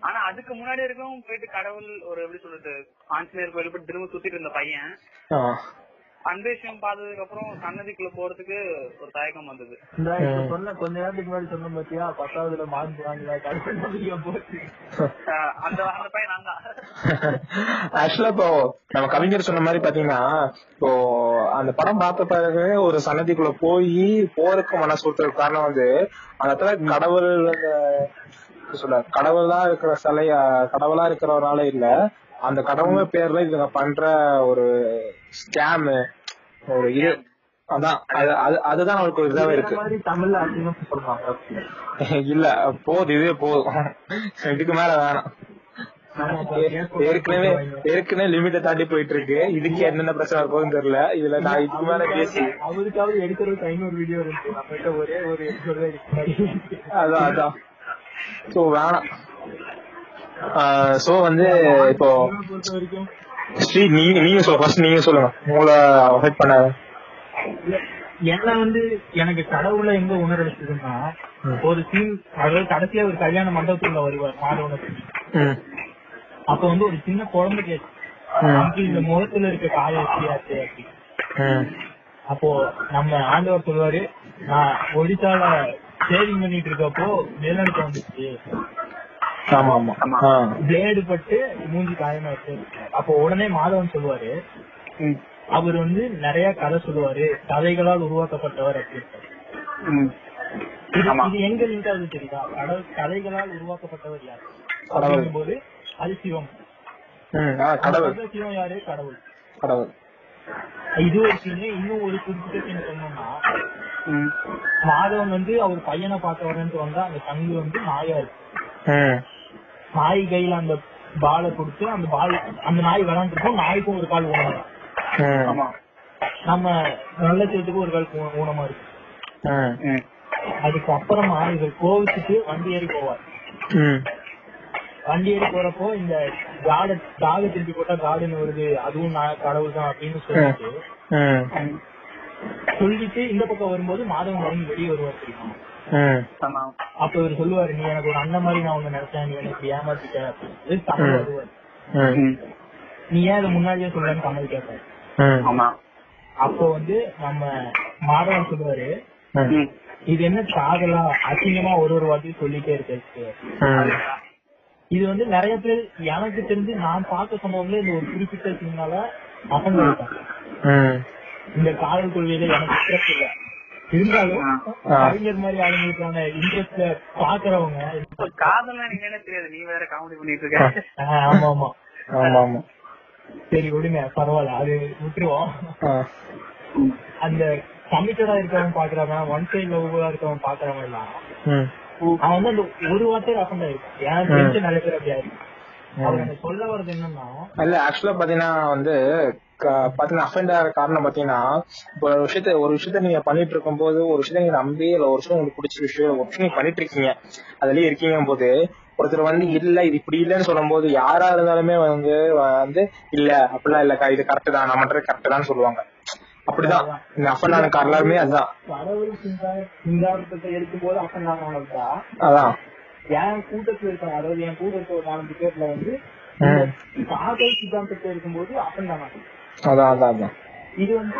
ஆனா அதுக்கு முன்னாடி இருக்கவும் போயிட்டு கடவுள் ஒரு எப்படி சொல்றது ஆஞ்சநேயர் கோயில் போய் திரும்ப சுத்திட்டு இருந்த பையன். விஷயம் பார்த்ததுக்கு அப்புறம் சன்னதிக்குள்ள போறதுக்கு ஒரு தயக்கம் வந்தது. சொன்ன கொஞ்ச நேரத்துக்கு முன்னாடி சொன்ன பாத்தியா பத்தாவதுல மார்க் வாங்கல கடைசி போச்சு. <laughs> அந்த அந்த பையன் நான் தான். <laughs> ஆக்சுவலா இப்போ நம்ம கவிஞர் சொன்ன மாதிரி பாத்தீங்கன்னா இப்போ அந்த படம் பார்த்த பிறகு ஒரு சன்னதிக்குள்ள போய் போறதுக்கு மனசு ஒருத்தருக்கு காரணம் வந்து அந்த இடத்துல கடவுள் சொல்ல கடவுளா இருக்கிற சிலை அஹ், கடவுளா இருக்கிறவரால இல்ல அந்த கடவுள் பேர்ல இவங்க பண்ற ஒரு ஸ்கேம் ஒரு இது அதான் அது அது- அதுதான் ஒரு இதாவே இருக்கு. தமிழ்ல இல்ல போதும் இதுவே போதும் இதுக்கு மேல வேணாம். ஏற்கனவே ஏற்கனவே லிமிட்ட தாண்டி போயிட்டு இருக்கு இதுக்கு என்னென்ன பிரச்சனை இருக்கும்னு தெரியல. இதுல நான் இதுக்கு மேல பேசி அவருக்காவது எடுக்கிறதுக்கு ஐநூறு வீடியோ இருக்கு. நம்மகிட்ட ஒரே ஒரு எபிசோட் தான் இருக்கு. அதான் அதான். சோ வேணாம். சோ வந்து இப்போ ஸ்ரீ நீங்க நீங்க சொல்ல ஃபர்ஸ்ட் நீங்க சொல்லுங்க. உங்களை அஃபெக்ட் பண்ண என்ன வந்து எனக்கு கடவுள எங்க உணர வச்சதுன்னா ஒரு சீன் அதாவது கடைசியா ஒரு கல்யாண மண்டபத்துக்குள்ள வருவார் மாதவனுக்கு. அப்ப வந்து ஒரு சின்ன குழந்தை கேட்டு ம். "அங்கிள், இந்த முகத்துல இருக்க காய வச்சியாச்சு அப்படி. அப்போ நம்ம ஆண்டவர் சொல்லுவாரு நான் ஒடிசால சேவிங் பண்ணிட்டு இருக்கப்போ நிலநடுக்கம் வந்துச்சு. பிளேடு பட்டு மூஞ்சி காயமாச்சு அப்போ உடனே மாதவன் சொல்லுவாரு அவர் வந்து நிறைய கதை சொல்லுவாரு. கதைகளால் உருவாக்கப்பட்டவர் அப்படின்னு. இது எங்க லிங்க் ஆகுது தெரியுதா? கடவுள் கதைகளால் உருவாக்கப்பட்டவர் யார். அப்படிங்கும்போது அது சிவம். சிவம் யாரு? கடவுள். கடவுள். இது ஒரு சீனு இன்னும் ஒரு குறிப்பிட்ட சீன் சொன்னோம்னா. மாதவன் வந்து அவர் பையனை பார்க்க வரேன்ட்டு வந்தா அந்த கங்கு வந்து நாயா இருக்கு. நாய் கையில அந்த பாலை கொடுத்து அந்த பால் அந்த நாய் விளாண்டுருக்கும் நாய்க்கும் ஒரு கால் ஊனம் ஆமா. நம்ம நல்ல சேர்த்துக்கு ஒரு கால் ஊனமா இருக்கு. அதுக்கு அப்புறமா இவர் கோவிச்சுட்டு வண்டி ஏறி போவார். வண்டி ஏறி போறப்போ இந்த காடு தாக திருப்பி போட்டா காடுன்னு வருது அதுவும் நான் கடவுள் தான் அப்படின்னு சொல்லிட்டு ம், சொல்லிட்டு இந்த பக்கம் வரும்போது மாதவன் இறங்கி வெளியே வருவார் தெரியுமா? அப்ப இவர் சொல்லுவாரு நீ எனக்கு ஒரு அண்ணன் மாதிரி நான் உன்னை நினைச்சேன் நீ எனக்கு ஏமாத்திட்ட அப்படின்னு கமல் ம். வருவார் ம், ம். நீ ஏன் இதை முன்னாடியே சொல்லலன்னு ம், ஆமா அப்போ வந்து நம்ம மாதவன் சொல்லுவாரு. இது என்ன காதலா அசிங்கமா ஒரு ஒரு வாட்டியும் சொல்லிட்டே இருக்கு. இது வந்து நிறைய பேர் எனக்கு தெரிஞ்சு நான் பார்க்க சொன்னவங்களே இந்த ஒரு குறிப்பிட்ட சீனால அசங்க. இந்த காதல் கொள்கையில எனக்கு இன்ட்ரெஸ்ட் இல்ல இருந்தாலும். கவிஞர் மாதிரி ஆளுங்களுக்கான இன்ட்ரெஸ்ட்ல பாக்குறவங்க இப்ப காதல்லாம் நீங்க என்ன தெரியாது நீ வேற காமெடி பண்ணிட்டு இருக்க. ஆமா ஆமா. ஆமா ஆமா. சரி விடுங்க பரவாயில்ல அது விட்டுருவோம். அந்த கமிட்டடா இருக்கவன் பாக்குறவன் ஒன் சைட் லவ்வா இருக்கவன் பாக்குறவன் எல்லாம் ம். அவன் வந்து அந்த ஒரு வார்த்தை அசண்டா இருக்கும் ஏன் தெரிஞ்ச நிறைய பேர் அப்படியா இருக்கு. அவர் சொல்ல வர்றது என்னன்னா இல்ல ஆக்சுவலா பாத்தீங்கன்னா வந்து பாத்தீங்கன்னா அஃபெண்ட் ஆகிற காரணம் பாத்தீங்கன்னா இப்போ ஒரு விஷயத்த ஒரு விஷயத்த நீங்க பண்ணிட்டு இருக்கும் போது ஒரு விஷயத்த நீங்க நம்பி இல்ல ஒரு விஷயம் உங்களுக்கு பிடிச்ச விஷயம் ஒரு விஷயம் நீங்க பண்ணிட்டு இருக்கீங்க. அதுலயே இருக்கீங்க போது ஒருத்தர் வந்து இல்ல இது இப்படி இல்லன்னு சொல்லும் போது யாரா இருந்தாலுமே வந்து வந்து இல்ல அப்படிலாம் இல்லக்கா இது கரெக்ட் தான் நான் பண்றது கரெக்ட் தான் சொல்லுவாங்க. அப்படிதான். இந்த அஃபெண்ட் ஆன எல்லாருமே அதுதான். கடவுள் சிங்கா- சிங்காரத்தை எடுக்கும் போது அசன் ஆனவங்கள்டா அதான். என் கூட்டத்துல இருக்காங்க அதாவது என் கூட இருக்க ஒரு நாலஞ்சு பேர்ல வந்து. காதல் சித்தாந்தத்தை இருக்கும்போது அசன் ஆனாங்க அதான் அதான் இது வந்து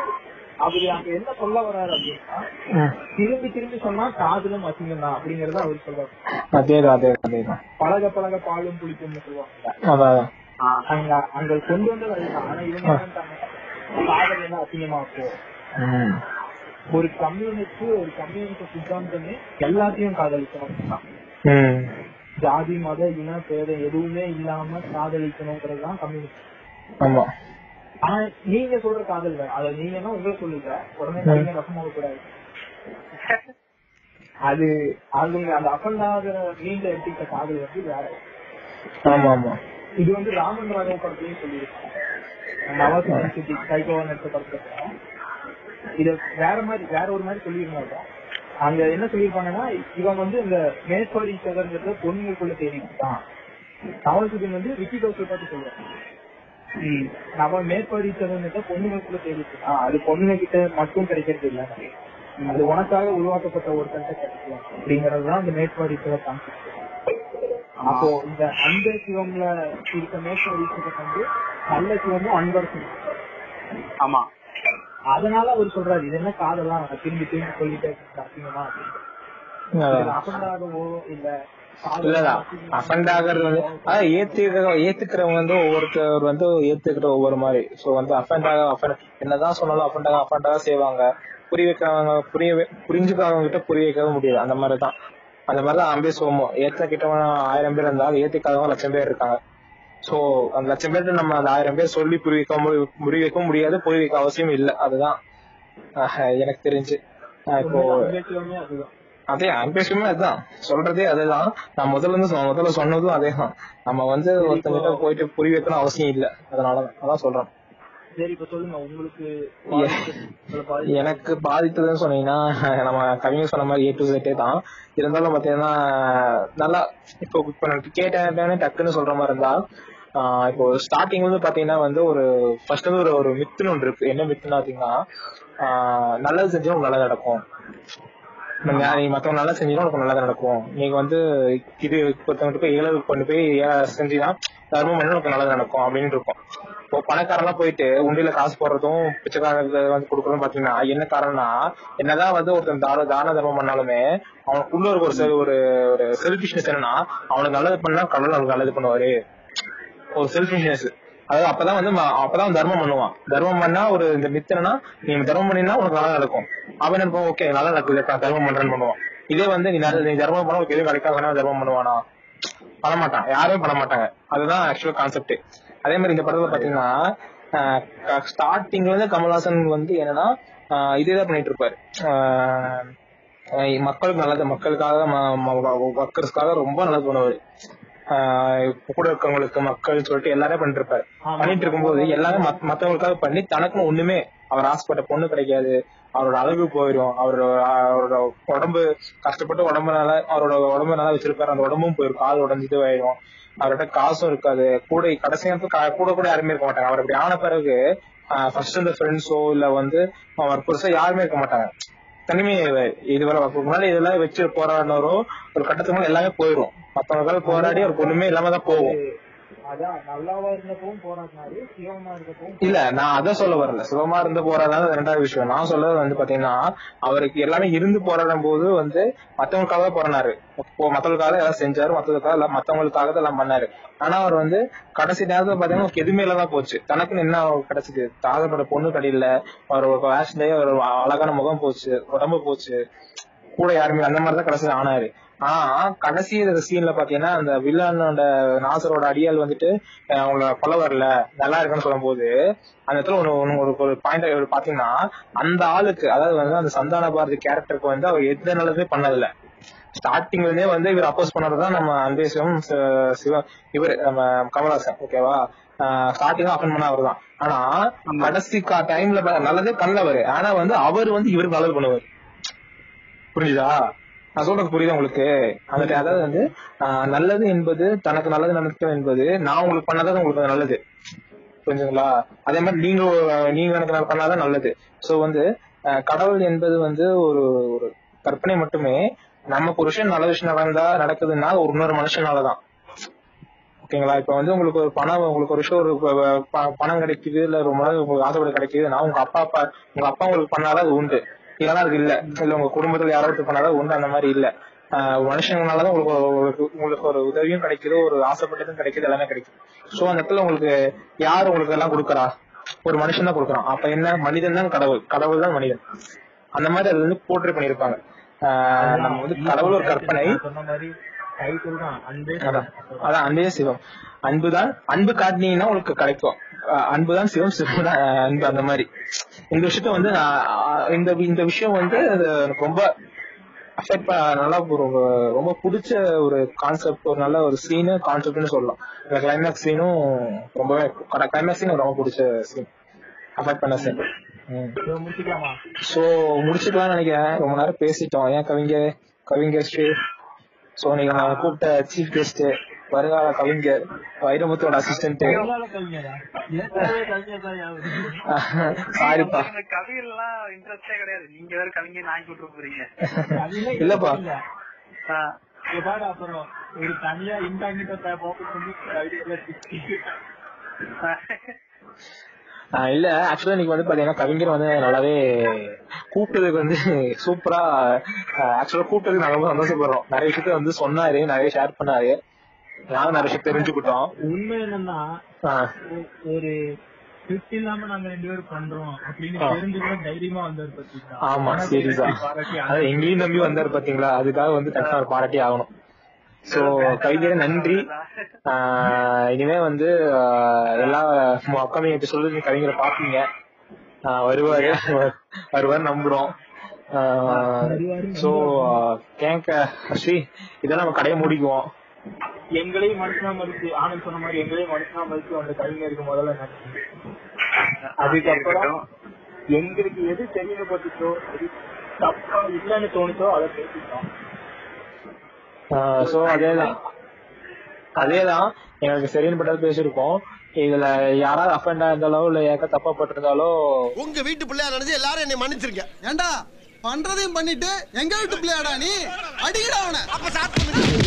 அவரு அங்க என்ன சொல்ல வர்றாரு அப்படின்னா. திரும்பி திரும்பி சொன்னா காதலும் அசிங்கம் தான் அப்படிங்கறத அவர் சொல்றாரு. அதேதான் அதேதான் அதேதான். பழக பழக பாலும் புளிக்கும்னு சொல்லுவாங்க. அங்க அங்க கொண்டு வந்தது அதுதான் ஆனா இவங்க காதல் என்ன அசிங்கமா இருக்கும். ஒரு கம்யூனிஸ்ட் ஒரு கம்யூனிஸ்ட் சித்தாந்தமே எல்லாத்தையும் காதலிக்கணும். ஜாதி மத இன பேதம் எதுவுமே இல்லாம காதலிக்கணுங்கிறது தான் கம்யூனிஸ்ட். ஆமா. ஆனா நீங்க சொல்ற காதல் வேற. அத நீங்கன்னா உங்களை சொல்லுங்க உடனே நீங்க ரசமாக கூடாது. அது அவங்க அந்த அஃபண்ட் ஆகிற நீங்க எடுத்துக்கிட்ட காதல் வந்து வேற. ஆமா ஆமா. இது வந்து ராமன் ராகவ படத்துலயும் சொல்லியிருக்காங்க. நவாஸ் சித்தி கைகோவா நடிச்ச படத்துல இத வேற மாதிரி வேற ஒரு மாதிரி சொல்லியிருந்தாங்க அங்க என்ன சொல்லியிருப்பாங்கன்னா இவன் வந்து இந்த மேற்படி சதங்கிறத பொண்ணுங்களுக்குள்ள தேடிட்டு தான் நவாசுதீன் வந்து விக்கி கௌசல் பார்த்து சொல்லுவாங்க நம்ம மேற்படி சதங்கிறத பொண்ணுங்களுக்குள்ள தேடிட்டு அது பொண்ணுங்க கிட்ட மட்டும் கிடைக்கிறது இல்ல. அது உனக்காக உருவாக்கப்பட்ட ஒரு கண்ட கிடைக்கலாம் அப்படிங்கறதுதான் அந்த மேற்பாடி சிவ கான்செப்ட் அப்போ இந்த அந்த சிவம்ல இருக்க மேற்பாடி சிவம் வந்து நல்ல சிவமும் அன்பரசும் ஆமா. அதனால அவர் சொல்றாரு இது என்ன காதெல்லாம் திரும்பி திரும்பி சொல்லிட்டே அசிங்கமா அப்படின்னு. அசந்தாகவோ இல்ல காதல் இல்ல அஃபண்ட் ஆகிறது வந்து அதான் ஏத்துக்க ஏத்துக்கிறவங்க வந்து ஒவ்வொருத்தர் வந்து ஏத்துக்கிற ஒவ்வொரு மாதிரி. சோ வந்து அஃபண்ட் ஆக அஃபண்ட் என்னதான் சொன்னாலும் அஃபண்ட் ஆக அஃபண்ட் ஆக செய்வாங்க. புரிய வைக்கிறவங்க புரிய வை- புரிஞ்சுக்கிறவங்க கிட்ட புரிய வைக்கவே முடியாது. அந்த மாதிரி தான் அந்த மாதிரி தான் அம்பே சோமோ ஏத்த கிட்டவன் ஆயிரம் பேர் இருந்தாலும் ஏத்துக்காதவங்க லட்சம் பேர் இருக்காங்க. சோ அந்த லட்சம் பேர்ட்ட நம்ம அந்த ஆயிரம் பேர் சொல்லி புரிய வைக்க புரிய வைக்க முடியாது புரிய வைக்க அவசியம் இல்ல. அதுதான் ஆஹ், எனக்கு தெரிஞ்சு. இப்போ அதே அன்பேஷமே அதுதான் சொல்றதே அதுதான். நான் முதல்ல இருந்து முதல்ல சொன்னதும் அதேதான். நம்ம வந்து ஒருத்தங்கிட்ட போயிட்டு புரிய வைக்கணும் அவசியம் இல்ல. அதனால அதான் சொல்றேன். எனக்கு பாதித்ததுன்னு சொன்னீங்கன்னா நம்ம கவிஞர் சொன்ன மாதிரி ஏ டு செட்டே தான். இருந்தாலும் பாத்தீங்கன்னா நல்லா இப்போ இப்ப கேட்டேன் டக்குன்னு சொல்ற மாதிரி இருந்தா இப்போ ஸ்டார்டிங் வந்து பாத்தீங்கன்னா வந்து ஒரு ஃபர்ஸ்ட் வந்து ஒரு ஒரு மித்துன்னு ஒன்று இருக்கு. என்ன மித்துன்னு பாத்தீங்கன்னா நல்லது செஞ்சா உங்களுக்கு நல்லது நடக்கும். நீங்க மத்தவங்க நல்லா செஞ்சீங்கன்னா உனக்கு நல்லது நடக்கும். நீங்க வந்து இது ஒருத்தவங்க போய் ஏழை கொண்டு போய் செஞ்சீங்கன்னா தர்மம் பண்ணி உனக்கு நல்லது நடக்கும் அப்படின்னு இருக்கும். இப்போ பணக்காரன்லாம் போயிட்டு உண்டியில காசு போடுறதும் பிச்சைக்காரங்களுக்கு வந்து கொடுக்கறதும் பாத்தீங்கன்னா என்ன காரணம்னா என்னதான் வந்து ஒருத்தன் தான தான தர்மம் பண்ணாலுமே அவனுக்குள்ள இருக்க ஒரு ஒரு ஒரு செல்பிஷ்னஸ் என்னன்னா அவனுக்கு நல்லது பண்ணா கடவுள் அவனுக்கு நல்லது பண்ணுவாரு. ஒரு செல்ஃபிஷ்னஸ் அதாவது அப்பதான் வந்து அப்பதான் தர்மம் பண்ணுவான் தர்மம் பண்ணா ஒரு இந்த மித்தனா நீ தர்மம் பண்ணினா உனக்கு நல்லா நடக்கும் அவன் என்ன ஓகே நல்லா நடக்குது தர்மம் பண்றேன்னு பண்ணுவான் இதே வந்து நீ நல்ல- நீ தர்மம் பண்ண உனக்கு எதுவும் கிடைக்காதுன்னா தர்மம் பண்ணுவானா பண்ண மாட்டான் யாருமே பண்ண மாட்டாங்க அதுதான் ஆக்சுவல் கான்செப்ட் அதே மாதிரி இந்த படத்துல பாத்தீங்கன்னா ஸ்டார்டிங்ல இருந்து கமல்ஹாசன் வந்து என்னன்னா ஆஹ் இதேதான் பண்ணிட்டு இருப்பாரு ஆஹ் மக்களுக்கு நல்லது மக்களுக்காக ஒர்க்கர்ஸ்க்காக ரொம்ப நல்லது பண்ணுவாரு கூட இருக்கவங்களுக்கு மக்கள் சொல்லிட்டு எல்லாரும் பண்ணிட்டு இருப்பாரு பண்ணிட்டு இருக்கும்போது எல்லாமே மத்த- மத்தவங்களுக்காக பண்ணி தனக்குன்னு ஒண்ணுமே அவர் ஆசைப்பட்ட பொண்ணு கிடைக்காது. அவரோட அழகு போயிடும் அவரோட அவரோட உடம்பு கஷ்டப்பட்டு உடம்புனால அவரோட உடம்பு நல்லா வச்சிருப்பாரு. அந்த உடம்பும் போயிடும் கால் உடஞ்சிட்டு ஆயிடும் அவர்கிட்ட காசும் இருக்காது. கூட கடைசி நேரத்துல கூட கூட யாருமே இருக்க மாட்டாங்க. அவர் அப்படி ஆன பிறகு ஃபர்ஸ்ட் இந்த ஃப்ரெண்ட்ஸோ இல்ல வந்து அவர் புதுசா யாருமே இருக்க மாட்டாங்க. தனிமையாயிடுவாரு இதுவரை முன்னாடி இதெல்லாம் வச்சு போராடினாரோ ஒரு கட்டத்துக்கு மேல எல்லாமே போயிடும் மத்தவங்க போராடி ஒரு பொண்ணுமே இல்லாம தான் போகும். அதான் சிவமா இல்ல நான் அத சொல்ல வரல. சுகமா இருந்து போராடாத ரெண்டாவது விஷயம். நான் சொல்றது வந்து பாத்தீங்கன்னா அவருக்கு எல்லாமே இருந்து போராடும் போது வந்து மத்தவங்களுக்காக தான் இப்போ மத்தவங்களுக்காக எல்லாம் செஞ்சாரு மத்தவங்களுக்காக எல்லாம் மத்தவங்களுக்காக தான் எல்லாம் பண்ணாரு. ஆனா அவர் வந்து கடைசி நேரத்துல பாத்தீங்கன்னா எதுவுமே இல்லாதான் போச்சு. தனக்குன்னு என்ன கிடைச்சது? தாகப்பட பொண்ணு கடையில அவர் ஆக்சிடே ஒரு அழகான முகம் போச்சு உடம்பு போச்சு. கூட யாருமே அந்த மாதிரி தான் கடைசியில் ஆனாரு. ஆனா கடைசி சீன்ல பாத்தீங்கன்னா அந்த வில்லனோட நாசரோட அடியால் வந்துட்டு அவங்கள கொல்ல வரல நல்லா இருக்குன்னு சொல்லும்போது அந்த இடத்துல ஒண்ணு ஒரு ஒரு பாயிண்ட் பாத்தீங்கன்னா அந்த ஆளுக்கு அதாவது வந்து அந்த சந்தான பாரதி கேரக்டருக்கு வந்து அவர் எந்த நல்லதுமே பண்ணதில்ல. ஸ்டார்டிங்ல இருந்தே வந்து இவர் அப்போஸ் பண்ணறதுதான் நம்ம அன்பே சிவம் ச- சிவம் இவர் நம்ம கமலஹாசன் ஓகேவா ஸ்டார்டிங் அஃபன் பண்ண அவர் தான் ஆனா கடைசி டைம்ல நல்லதே பண்ணல அவரு. ஆனா வந்து அவர் வந்து இவருக்கு நல்லது பண்ணுவார். புரியுதா நான் சொல்றது புரியுதா உங்களுக்கு? அந்த அதாவது வந்து நல்லது என்பது தனக்கு நல்லது நடக்கும் என்பது நான் உங்களுக்கு பண்ணாதான் உங்களுக்கு நல்லது. புரிஞ்சுங்களா? அதே மாதிரி நீங்க நீங்க எனக்கு நான் பண்ணாதான் நல்லது. சோ வந்து கடவுள் என்பது வந்து ஒரு ஒரு கற்பனை மட்டுமே நமக்கு ஒரு விஷயம் நல்ல விஷயம் நடந்தா நடக்குதுன்னா ஒரு இன்னொரு மனுஷனாலதான். ஓகேங்களா? இப்ப வந்து உங்களுக்கு ஒரு பணம் உங்களுக்கு ஒரு விஷயம் ஒரு பணம் கிடைக்குது இல்ல ரொம்ப நாள் உங்களுக்கு ஆசைப்பட கிடைக்குது நான் உங்க அப்பா அப்பா உங்க அப்பா உங்களுக்கு பண்ணாதான் அது உண்டு. இல்லைன்னா அது இல்ல. இல்ல உங்க குடும்பத்துல யாராவது பண்ணாதான் உண்டு அந்த மாதிரி இல்ல. மனுஷங்களாலதான் உங்களுக்கு உங்களுக்கு ஒரு உதவியும் கிடைக்குது ஒரு ஆசைப்பட்டதும் கிடைக்குது எல்லாமே கிடைக்குது. சோ அந்த இடத்துல உங்களுக்கு யார் உங்களுக்கு எல்லாம் கொடுக்கறா? ஒரு மனுஷன் தான் கொடுக்குறான். அப்ப என்ன? மனிதன் தான் கடவுள். கடவுள் தான் மனிதன். அந்த மாதிரி அது வந்து போர்ட்ரே பண்ணிருப்பாங்க நம்ம வந்து கடவுள் ஒரு கற்பனை அதான். அன்பே சிவம். அன்புதான் அன்பு காட்டினீங்கன்னா உங்களுக்கு கிடைக்கும். அன்புதான் சிவம் சிவம் அன்பு அந்த மாதிரி. இந்த விஷயத்த வந்து இந்த இந்த விஷயம் வந்து எனக்கு ரொம்ப அஃபெக்ட் நல்லா ஒரு ரொம்ப பிடிச்ச ஒரு கான்செப்ட் ஒரு நல்ல ஒரு சீனு கான்செப்ட்னு சொல்லலாம். இந்த கிளைமேக்ஸ் சீனும் ரொம்பவே கிளைமேக்ஸ் சீன் ரொம்ப பிடிச்ச சீன் அஃபெக்ட் பண்ண சீன் முடிச்சுக்கலாமா? சோ முடிச்சுக்கலாம்னு நினைக்கிறேன். ரொம்ப நேரம் பேசிட்டோம். ஏன் கவிஞர் கவிஞர் ஸ்ரீ. சோ நீங்க கூப்பிட்ட சீஃப் கெஸ்ட் வருங்கால கவிஞர் வைரமுத்தோட அசிஸ்டன்ட். சாரிப்பா இன்ட்ரெஸ்டே கிடையாது. நீங்க வேற கவிஞர் போறீங்க. இல்லப்பா. இல்ல. அப்புறம் ஒரு தனியா இன்டாங்கிட்ட ஆக்சுவலா இன்னைக்கு வந்து பாத்தீங்கன்னா கவிஞர் வந்து நல்லாவே கூப்பிட்டதுக்கு வந்து சூப்பரா ஆக்சுவலா கூப்பிட்டதுக்கு நாங்க ரொம்ப சந்தோஷப்படுறோம். நிறைய விஷயத்த வந்து சொன்னாரு நிறைய ஷேர் பண்ணாரு. நானும் நிறைய தெரிஞ்சுக்கிட்டோம். உண்மை என்னன்னா ஒரு ஸ்கிரிப்ட் இல்லாம நாங்க ரெண்டு பேரும் பண்றோம் அப்படின்னு ஆ. தெரிஞ்சுக்கிற தைரியமா வந்தாரு பாத்தீங்களா? ஆமா சீரியஸா. பாராட்டி அது எங்களையும் நம்பி வந்தாரு பாத்தீங்களா? அதுக்காக வந்து கரெக்டா ஒரு பாராட்டி ஆகணும். சோ கவிஞரே நன்றி. இனிமே வந்து எல்லா அப்கமிங் எபிசோடு நீங்க கவிஞரை பாப்பீங்க வருவாரு. வருவாரு நம்புறோம். சோ கேங்க ஸ்ரீ. இதை நம்ம கடையை முடிக்குவோம். எங்களையும் மனுஷனா மதிச்சு ஆனந்த் சொன்ன மாதிரி எங்களையும் மனுஷனா மதிச்சு அந்த கவிஞருக்கு முதல்ல நன்றி அதுக்கப்புறம் எங்களுக்கு எது தெரியப்பட்டுச்சோ எது தப்பா இல்லைன்னு தோணுச்சோ அதை பேசிட்டோம் சோ அதேதான். அதேதான். எங்களுக்கு சரின்னு பட்டது பேசியிருக்கோம். இதுல யாராவது அஃபெண்டா இருந்தாலோ இல்ல ஏக்க தப்பா பட்டிருந்தாலோ உங்க வீட்டு பிள்ளையா நினைச்சு எல்லாரும் என்னை மன்னிச்சிருங்க. ஏண்டா பண்றதையும் பண்ணிட்டு எங்க வீட்டு பிள்ளையாடா நீ? அடிக்கடா அவனை. அப்ப சாப்பிட்டு